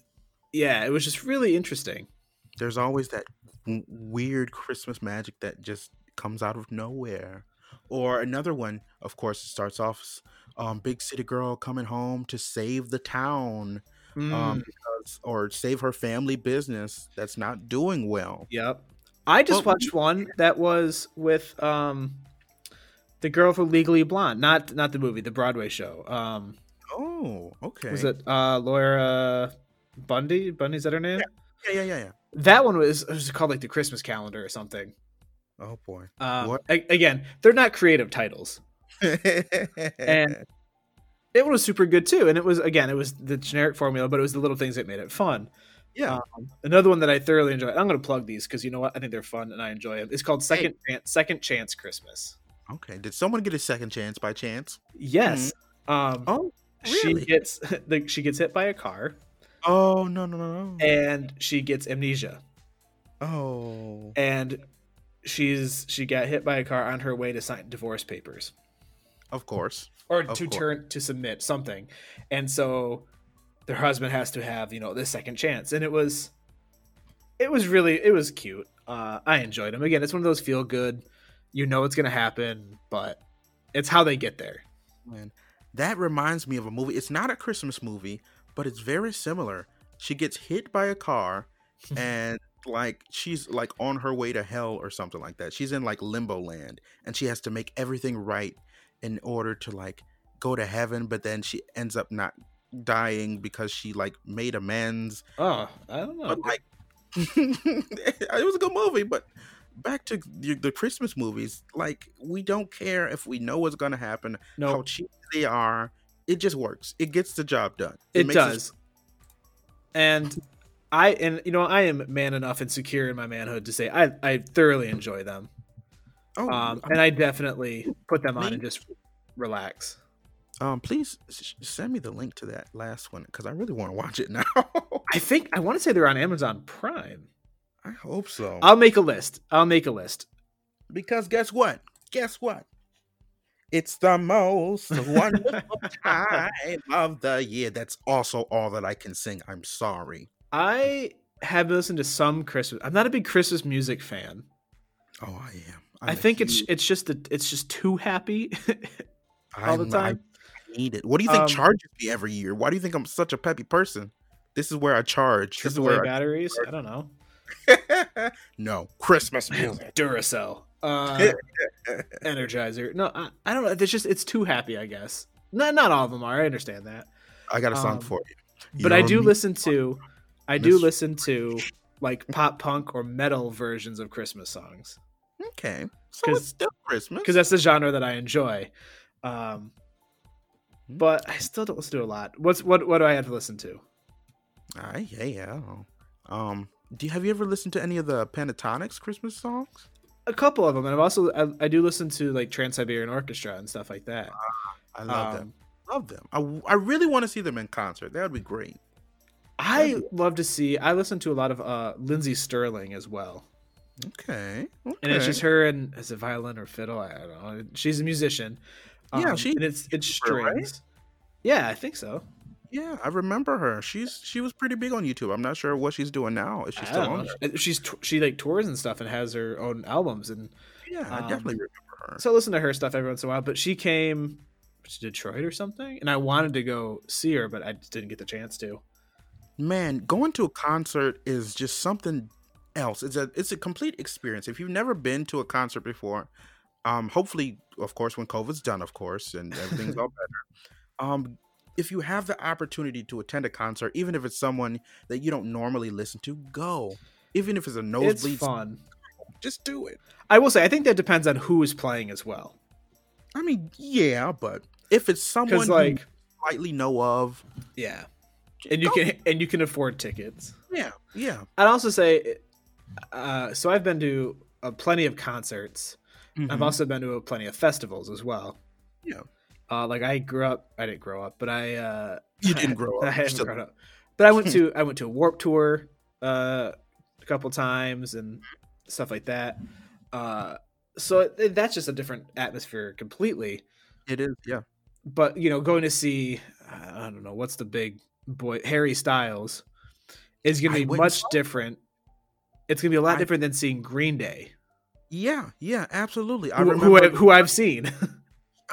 Yeah it was just really interesting There's always that w- weird Christmas magic that just comes out of nowhere. Or another one, of course, it starts off um, big city girl coming home to save the town, Mm, um, because, or save her family business that's not doing well. Yep. I just Well, watched one that was with um the girl from Legally Blonde, not not the movie, the Broadway show. Um Oh, okay. was it uh Laura Bundy? Bundy's that her name? Yeah, yeah, yeah, yeah. That one was it was called like the Christmas calendar or something. Oh boy. Um, What? a- again, they're not creative titles. And it was super good too. And it was again, it was the generic formula, but it was the little things that made it fun. yeah, Um, another one that I thoroughly enjoy. I'm going to plug these because you know what? I think they're fun and I enjoy them. It's called Second Chance, Second Chance Christmas. okay. Did someone get a second chance by chance? Yes. Um, Oh, she gets the, she gets hit by a car Oh no, no, no, no. and she gets amnesia Oh, and she's she got hit by a car on her way to sign divorce papers of course. or Of to course. turn to submit something and so their husband has to have you know this second chance and it was it was really it was cute uh i enjoyed him again it's one of those feel good you know it's gonna happen but it's how they get there Man, that reminds me of a movie. It's not a Christmas movie, but it's very similar. She gets hit by a car and like she's like on her way to hell or something like that. She's in like limbo land and she has to make everything right in order to like go to heaven, but then she ends up not dying because she like made amends. oh i don't know But like it was a good movie, but back to the, the Christmas movies, like we don't care if we know what's gonna happen no how cheap they are. It just works. It gets the job done. It, us- does. And I and you know I am man enough and secure in my manhood to say I I thoroughly enjoy them. oh, Um, and I definitely put them on Me- and just relax. um, please send me the link to that last one because I really want to watch it now. I think I want to say they're on Amazon Prime. I hope so. I'll make a list. I'll make a list. because guess what? Guess what? It's the most wonderful time of the year. That's also all that I can sing. I'm sorry. I have listened to some Christmas. I'm not a big Christmas music fan. Oh, I am. i I'm a think it's huge- it's just that it's just too happy all the I'm- time. I need it. What do you think Um, charges me every year? Why do you think I'm such a peppy person? This is where I charge. This is where batteries. I don't know. No Christmas music. Duracell, uh, Energizer. No, I, I don't know. It's just it's too happy. I guess. Not not all of them are. I understand that, I got a song Um, for you. but I do me- listen to, I do listen to like pop punk or metal versions of Christmas songs Okay, so it's still Christmas. because that's the genre that I enjoy. Um, Hmm. but I still don't listen to a lot. What's what? What do I have to listen to? Ah, yeah, yeah. Um, do you have you ever listened to any of the Pentatonix Christmas songs? A couple of them, and I've also I, I do listen to like Trans Siberian Orchestra and stuff like that. I love Um, them. Love them. I, I really want to see them in concert. That would be great. I love to see. I listen to a lot of uh Lindsey Stirling as well. Okay. okay. and it's just her and is it violin or fiddle? I don't know. She's a musician. Yeah, Um, she- and it's it's YouTuber, right? strings. Yeah, I think so. Yeah, I remember her. She's she was pretty big on YouTube. I'm not sure what she's doing now. Is she still on there? She's she like tours and stuff and has her own albums and Yeah, I um, definitely remember her. so I listen to her stuff every once in a while. But she came to Detroit or something, and I wanted to go see her, but I just didn't get the chance to. Man, going to a concert is just something else. It's a it's a complete experience. If you've never been to a concert before, Um, hopefully, of course, when COVID's done, of course, and everything's all better. Um, if you have the opportunity to attend a concert, even if it's someone that you don't normally listen to, go. Even if it's a nosebleed, It's fun. just do it. I will say, I think that depends on who is playing as well. I mean, yeah, but if it's someone like, you slightly know of, yeah, and you go. can and you can afford tickets. yeah, yeah. I'd also say, uh, so I've been to uh, plenty of concerts. I've Mhm. also been to a plenty of festivals as well. Yeah. Uh, like I grew up, I didn't grow up, but I uh, You didn't grow up. I haven't grown up. But I went to I went to a Warp Tour uh, a couple times and stuff like that. Uh, so it, that's just a different atmosphere completely. It is, yeah. But you know, going to see I don't know what's the big boy Harry Styles is going to be much saw- different. It's going to be a lot I- different than seeing Green Day, Yeah, yeah, absolutely. I who, remember who, I, who I've seen.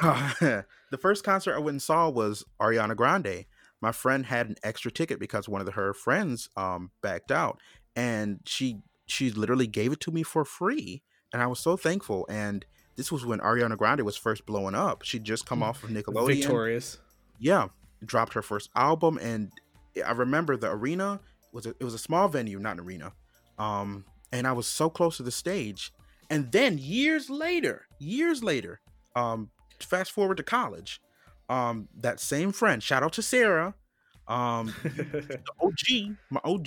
the first concert I went and saw was Ariana Grande. My friend had an extra ticket because one of her friends um backed out, and she she literally gave it to me for free, and I was so thankful. And this was when Ariana Grande was first blowing up. She'd just come off of Nickelodeon. Victorious. yeah dropped her first album and i remember the arena was a, it was a small venue not an arena um and i was so close to the stage and then years later years later um fast forward to college um that same friend shout out to sarah um og my og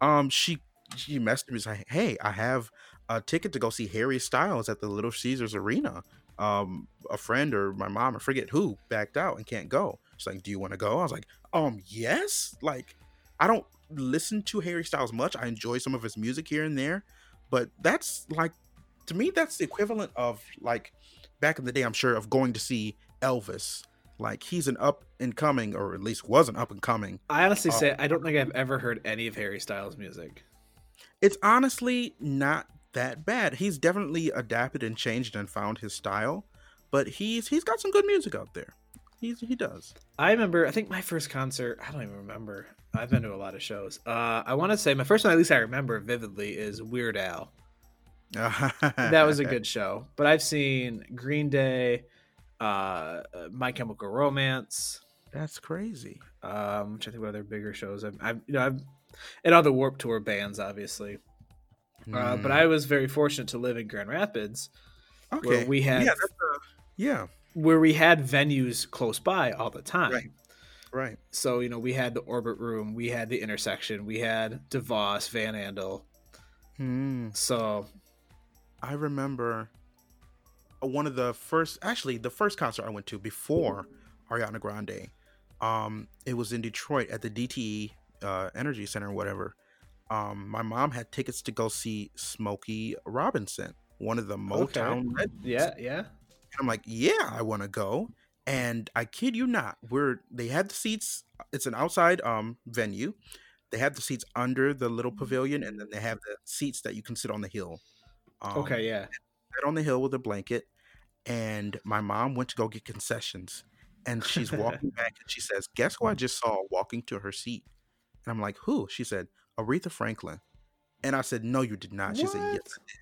um she she messaged me said hey i have a ticket to go see harry styles at the little caesars arena um a friend or my mom, I forget who, backed out and can't go. She's like, "Do you want to go?" I was like, "Um, yes." Like, I don't listen to Harry Styles much. I enjoy some of his music here and there, but that's like, to me, that's the equivalent of like back in the day. I'm sure of going to see Elvis. Like, he's an up and coming, or at least was an up and coming. I honestly Oh. say I don't think I've ever heard any of Harry Styles' music. It's honestly not that bad. He's definitely adapted and changed and found his style, but he's he's got some good music out there. He's he does. I remember. I think my first concert. I don't even remember. I've been to a lot of shows. Uh, I want to say my first one, at least I remember vividly, is Weird Al. That was a good show. But I've seen Green Day, uh, My Chemical Romance. That's crazy. Um, which I think what other bigger shows. I've, I've you know I've and other Warp Tour bands, obviously. Uh, but Mm. I was very fortunate to live in Grand Rapids, okay. where we had yeah, that's a, yeah, where we had venues close by all the time. Right. right. So you know we had the Orbit Room, we had the Intersection, we had DeVos, Van Andel. Hmm. So I remember uh, one of the first, actually, the first concert I went to before Ariana Grande. Um, it was in Detroit at the DTE uh, Energy Center or whatever. Um, my mom had tickets to go see Smokey Robinson, one of the Okay. Motown legends. yeah, yeah. I'm like, yeah, I want to go. And I kid you not, we're they had the seats. It's an outside um venue. They have the seats under the little pavilion, and then they have the seats that you can sit on the hill. Um, Okay, yeah. sat on the hill with a blanket, and my mom went to go get concessions, and she's walking back, and she says, "Guess who I just saw walking to her seat?" And I'm like, "Who?" She said, "Aretha Franklin," and I said, "No, you did not." She said, "Yes." What? I did."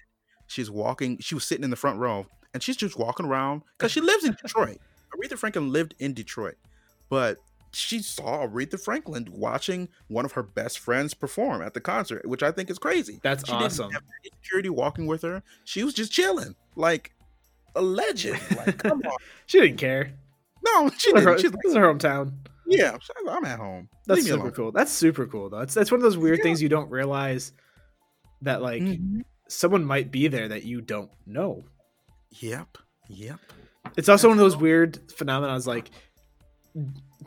She's walking. She was sitting in the front row, and she's just walking around because she lives in Detroit. Aretha Franklin lived in Detroit, but she saw Aretha Franklin watching one of her best friends perform at the concert, which I think is crazy. That's she awesome. Didn't security walking with her. She was just chilling, like a legend. Like, come on. She didn't care. No, she is her, didn't. She's like, this is her hometown. yeah, I'm at home. That's Leave super cool. That's super cool though. It's that's one of those weird Yeah. things you don't realize that like Mhm. someone might be there that you don't know. Yep. Yep. It's also one of those weird phenomena. Like,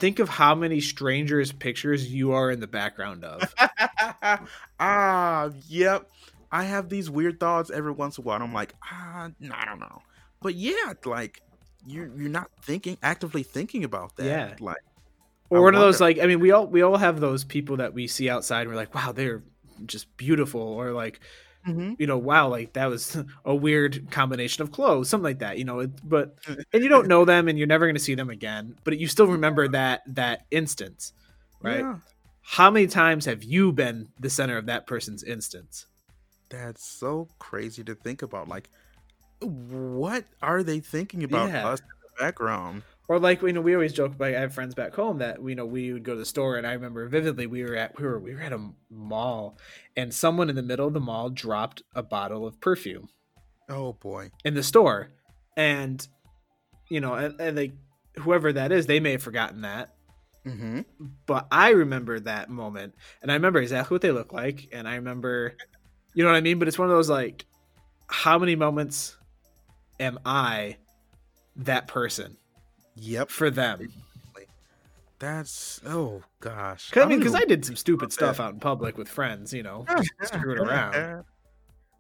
think of how many strangers' pictures you are in the background of. ah, yep. I have these weird thoughts every once in a while. I'm like, ah, I don't know. But yeah, like you're you're not thinking actively thinking about that. Yeah. Like or I one of those like I mean we all we all have those people that we see outside and we're like wow they're just beautiful or like mhm. you know wow like that was a weird combination of clothes something like that you know it, but and you don't know them and you're never going to see them again but you still remember that that instance right Yeah. how many times have you been the center of that person's instance That's so crazy to think about. Like, what are they thinking about Yeah. us in the background? Or like you know, we always joke. Like I have friends back home that you know we would go to the store, and I remember vividly we were at we were we were at a mall, and someone in the middle of the mall dropped a bottle of perfume Oh boy. in the store, and you know, and, and they whoever that is, they may have forgotten that, Mm-hmm. but I remember that moment, and I remember exactly what they look like, and I remember, you know what I mean. But it's one of those like, how many moments am I that person Yep. for them? That's oh gosh. Cause, I mean, oh. because I did some stupid oh, stuff that. out in public with friends, you know, screwing around. What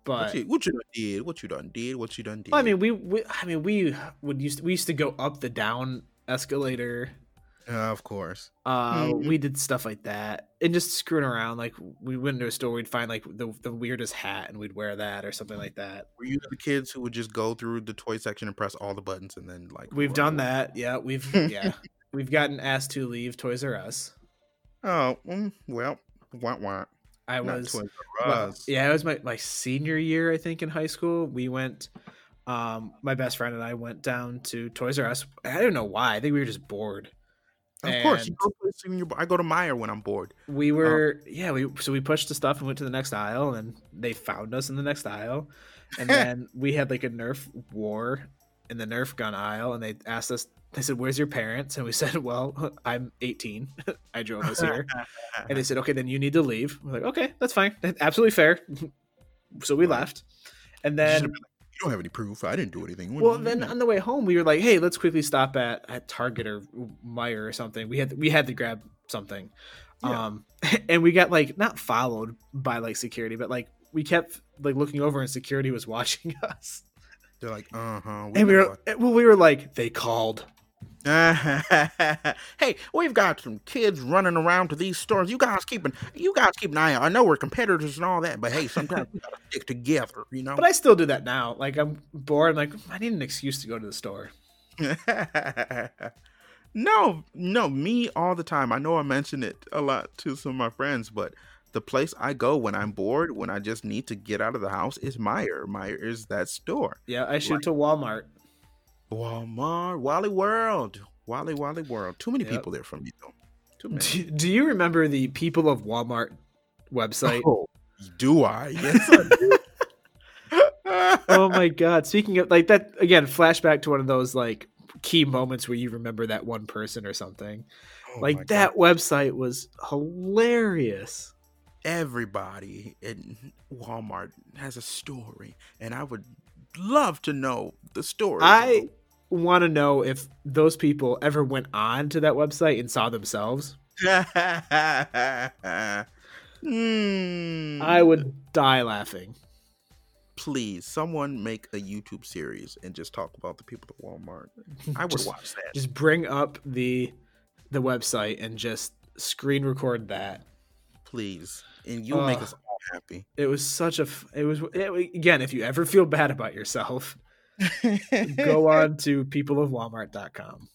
But you, what you done did? What you done did? What you done did? I mean, we, we, I mean, we would used to, we used to go up the down escalator. Uh, of course. Uh, Mhm. we did stuff like that and just screwing around. Like we went into a store, we'd find like the the weirdest hat, and we'd wear that or something like that. Were you the kids who would just go through the toy section and press all the buttons and then like? We've run done that. Yeah, we've yeah, we've gotten asked to leave Toys R Us. Oh mm, well, wah wah. I Not was Toys R Well, yeah, it was my, my senior year, I think, in high school. We went, um, my best friend and I went down to Toys R Us. I don't know why. I think we were just bored. Of course, you go places when you're. I go to Meijer when I'm bored. We um, were, yeah, we so we pushed the stuff and went to the next aisle, and they found us in the next aisle, and then we had like a Nerf war in the Nerf gun aisle, and they asked us. They said, "Where's your parents?" And we said, "Well, I'm 18. I drove us here." and they said, "Okay, then you need to leave." We're like, "Okay, that's fine. That's absolutely fair." so we left, and then should've been like, you don't have any proof. I didn't do anything. well, then on the way home, we were like, "Hey, let's quickly stop at, at Target or Meijer or something." We had we had to grab something, Yeah. um, and we got like not followed by like security, but like we kept like looking over and security was watching us, they're like, uh huh. and we were well, we were like, they called. hey, we've got some kids running around to these stores. You guys keep an you guys keep an eye out. I know we're competitors and all that, but hey, sometimes we gotta stick together, you know. But I still do that now. Like I'm bored. I'm like, I need an excuse to go to the store. no, no, me all the time. I know I mention it a lot to some of my friends, but the place I go when I'm bored, when I just need to get out of the house, is Meijer. Meijer is that store. Yeah, I shoot to Walmart. Walmart, Wally World, Wally Wally World. Too many Yep. people there for me though. Too many. Do, do you remember the People of Walmart website? Oh, do I? Yes, I do. oh my god! Speaking of like that again, flashback to one of those like key moments where you remember that one person or something. Oh like God. that website was hilarious. Everybody in Walmart has a story, and I would love to know the story. I want to know if those people ever went on to that website and saw themselves. Hmm. I would die laughing. please someone make a YouTube series and just talk about the people at Walmart. I would Just- watch that. Just bring up the the website and just screen record that. please, and you'll make us all happy. It was such a. It was it, again. If you ever feel bad about yourself, go on to peopleofwalmart.com.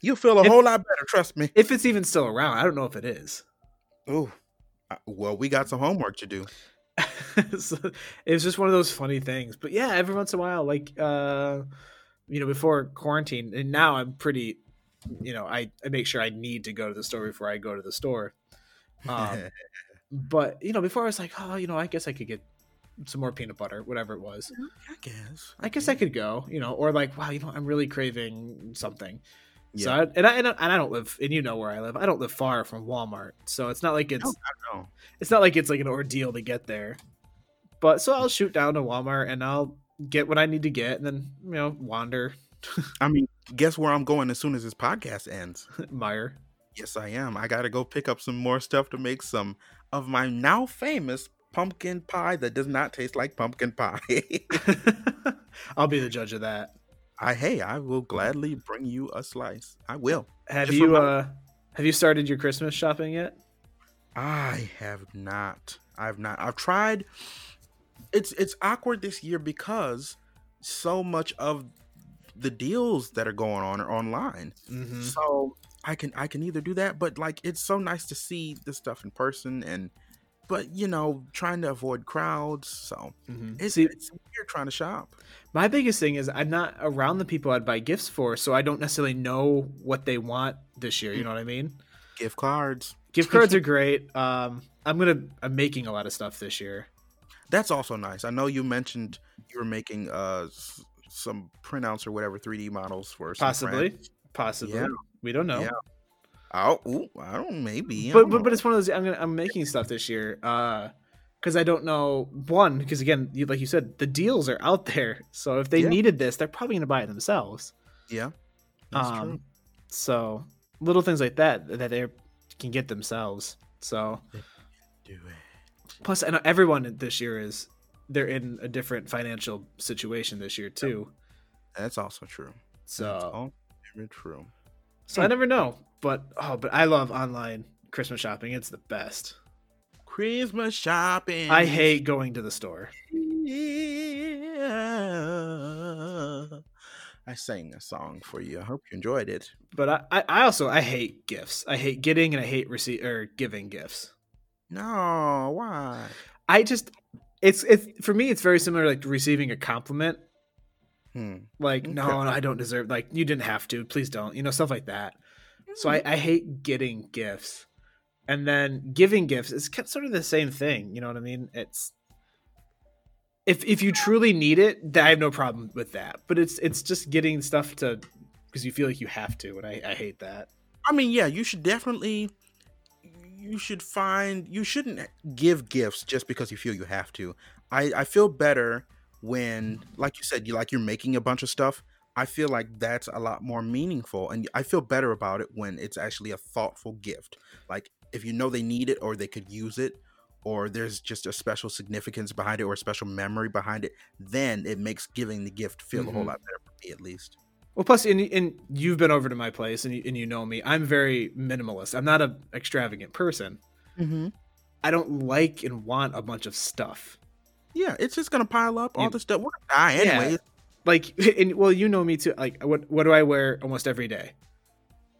You'll feel a If- whole lot better. Trust me. If it's even still around, I don't know if it is. Oh, well, we got some homework to do. so it was just one of those funny things. But yeah, every once in a while, like uh, you know, before quarantine, and now I'm pretty, you know, I, I make sure I need to go to the store before I go to the store. Um, but you know, before I was like, oh, you know, I guess I could get some more peanut butter, whatever it was. Mm-hmm. I guess. I guess I could go, you know, or like, wow, you know, I'm really craving something. Yeah. I, and I and I and I don't live, and you know where I live. I don't live far from Walmart, so it's not like it's No, I know. it's not like it's like an ordeal to get there. But so I'll shoot down to Walmart and I'll get what I need to get, and then you know wander I mean, guess where I'm going as soon as this podcast ends? Meijer. Yes, I am. I got to go pick up some more stuff to make some of my now famous pumpkin pie that does not taste like pumpkin pie. I'll be the judge of that. I hey, I will gladly bring you a slice. I will. Have Just you remind- uh have you started your Christmas shopping yet? I have not. I've not. I've tried. It's it's awkward this year because so much of the deals that are going on are online. Mm-hmm. So I can I can either do that, but like it's so nice to see the stuff in person and but you know, trying to avoid crowds. So Mhm. it's, See, it's weird trying to shop. my biggest thing is I'm not around the people I'd buy gifts for, so I don't necessarily know what they want this year. You know what I mean? Gift cards. Gift cards are great. Um, I'm gonna I'm making a lot of stuff this year. That's also nice. I know you mentioned you were making uh some printouts or whatever 3D models for some Possibly, friends. possibly. Yeah. We don't know. Yeah. Oh, ooh, I don't maybe. I but don't but, know. but it's one of those I'm gonna I'm making stuff this year uh because I don't know one because again you, like you said the deals are out there so if they Yeah. needed this they're probably gonna buy it themselves yeah, that's um true. so little things like that that they can get themselves so Do it. plus I know everyone this year is they're in a different financial situation this year too That's also true. That's so all very true. So I hmm. never know but oh but I love online Christmas shopping it's the best Christmas shopping. I hate going to the store Yeah. I sang a song for you. I hope you enjoyed it. but I, I I also I hate gifts. I hate getting and I hate receive or giving gifts. No, why? I just it's it's for me it's very similar like receiving a compliment. Hmm. Like no, Okay. no, I don't deserve. Like you didn't have to. Please don't. You know stuff like that. So I, I hate getting gifts, and then giving gifts is kind of sort of the same thing. You know what I mean? It's if if you truly need it, I have no problem with that. But it's it's just getting stuff to because you feel like you have to, and I, I hate that. I mean, yeah, you should definitely you should find you shouldn't give gifts just because you feel you have to. I I feel better when like you said you like you're making a bunch of stuff. I feel like that's a lot more meaningful and I feel better about it when it's actually a thoughtful gift. Like if you know they need it or they could use it or there's just a special significance behind it or a special memory behind it, then it makes giving the gift feel a whole Mhm. lot better for me at least. Well, plus, and, and you've been over to my place, and you, and you know me. I'm very minimalist. I'm not an extravagant person. Mm-hmm. I don't like and want a bunch of stuff. Yeah, it's just gonna pile up all You- the stuff. We're gonna die Yeah. anyway. Like, and well, you know me too. Like, what what do I wear almost every day?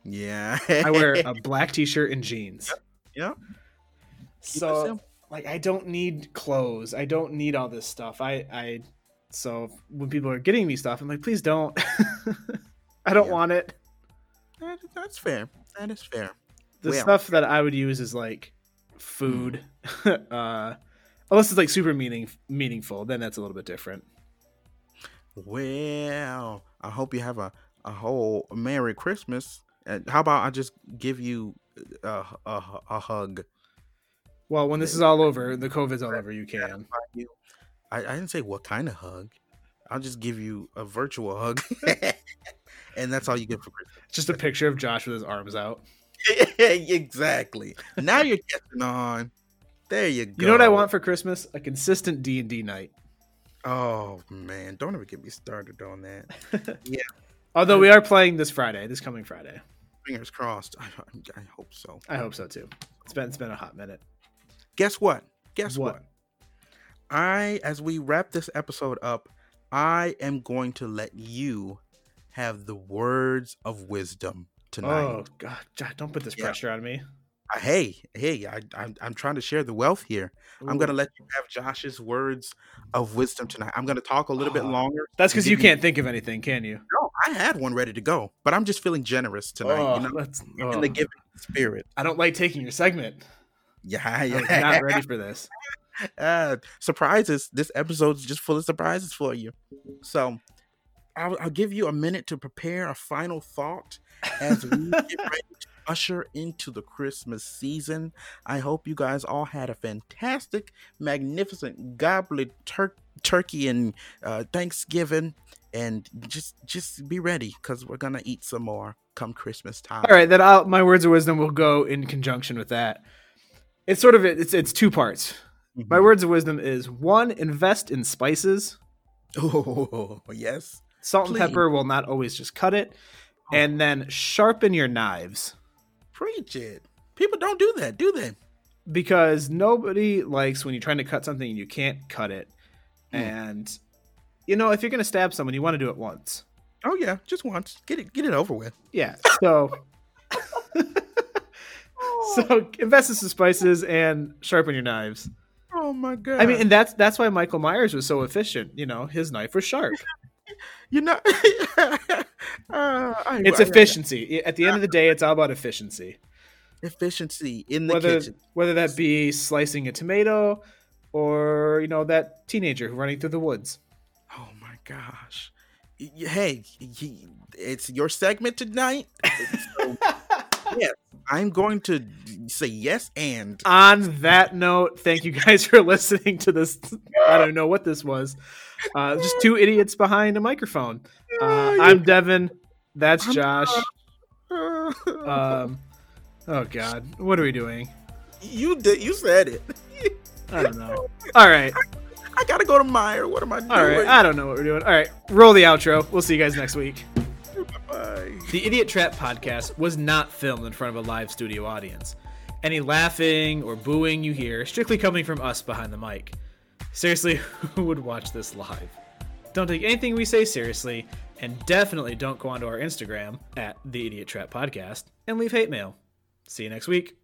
Yeah. I wear a black t-shirt and jeans. Yep. Keep So, like, I don't need clothes. I don't need all this stuff. I I so when people are getting me stuff, I'm like, please don't. I don't Yeah. want it. That- that's fair. That is fair. the Well- stuff that I would use is like food. uh unless it's like super meaning meaningful, then that's a little bit different. Well, I hope you have a, a whole Merry Christmas. And how about I just give you a, a, a hug? Well, when this is all over, the COVID's all over, you can. I, I didn't say what kind of hug. I'll just give you a virtual hug. and that's all you get for Christmas. Just a picture of Josh with his arms out. exactly. Now you're catching on. There you go. You know what I want for Christmas? A consistent D and D night. Oh man, don't ever get me started on that. Yeah. Although uh, we are playing this Friday, this coming Friday. Fingers crossed. I, I hope so. I hope so too. It's been it's been a hot minute. Guess what? Guess What? what? I, as we wrap this episode up, I am going to let you have the words of wisdom tonight. Oh God, don't put this Yeah. pressure on me. Hey, hey, I, I'm, I'm trying to share the wealth here. I'm going to let you have Josh's words of wisdom tonight. I'm going to talk a little bit Oh, longer. That's because you can't think of anything, can you? No, I had one ready to go, but I'm just feeling generous tonight. oh, you know, let's- in the giving spirit. I don't like taking your segment. Yeah, yeah. not ready for this. uh, surprises. This episode's just full of surprises for you. So, I'll, I'll give you a minute to prepare a final thought as we get ready to usher into the Christmas season. I hope you guys all had a fantastic, magnificent goblet tur- turkey and uh, Thanksgiving, and just just be ready because we're gonna eat some more come Christmas time. All right, then I'll, my words of wisdom will go in conjunction with that. It's sort of it's it's two parts. My Mhm. words of wisdom is one: invest in spices. Oh yes. Salt and pepper will not always just cut it. And then sharpen your knives Preach it. People don't do that, do they? because nobody likes when you're trying to cut something and you can't cut it. Hmm. And you know, if you're gonna stab someone, you want to do it once. Oh yeah, just once. Get it, get it over with. Yeah. So So invest in some spices and sharpen your knives. Oh my god! I mean, and that's that's why Michael Myers was so efficient. You know, his knife was sharp. You know, uh, I- It's I- efficiency. At the end of the day, it's all about efficiency. efficiency in the Whether kitchen. whether that be slicing a tomato, or you know that teenager running through the woods. Oh my gosh! Y- y- Hey, y- it's your segment tonight. So, yes, I'm going to say yes and. On that note, thank you guys for listening to this. I don't know what this was. Uh, just two idiots behind a microphone. Uh, I'm Devin. That's Josh. Um, oh God, what are we doing? you did. You said it. I don't know. All right, I gotta go to Meijer. What am I doing? all right. I don't know what we're doing. All right, roll the outro. We'll see you guys next week. Bye. The Idiot Trap podcast was not filmed in front of a live studio audience. Any laughing or booing you hear strictly coming from us behind the mic. Seriously, who would watch this live? Don't take anything we say seriously, and definitely don't go onto our Instagram at the Idiot Trap Podcast and leave hate mail. See you next week.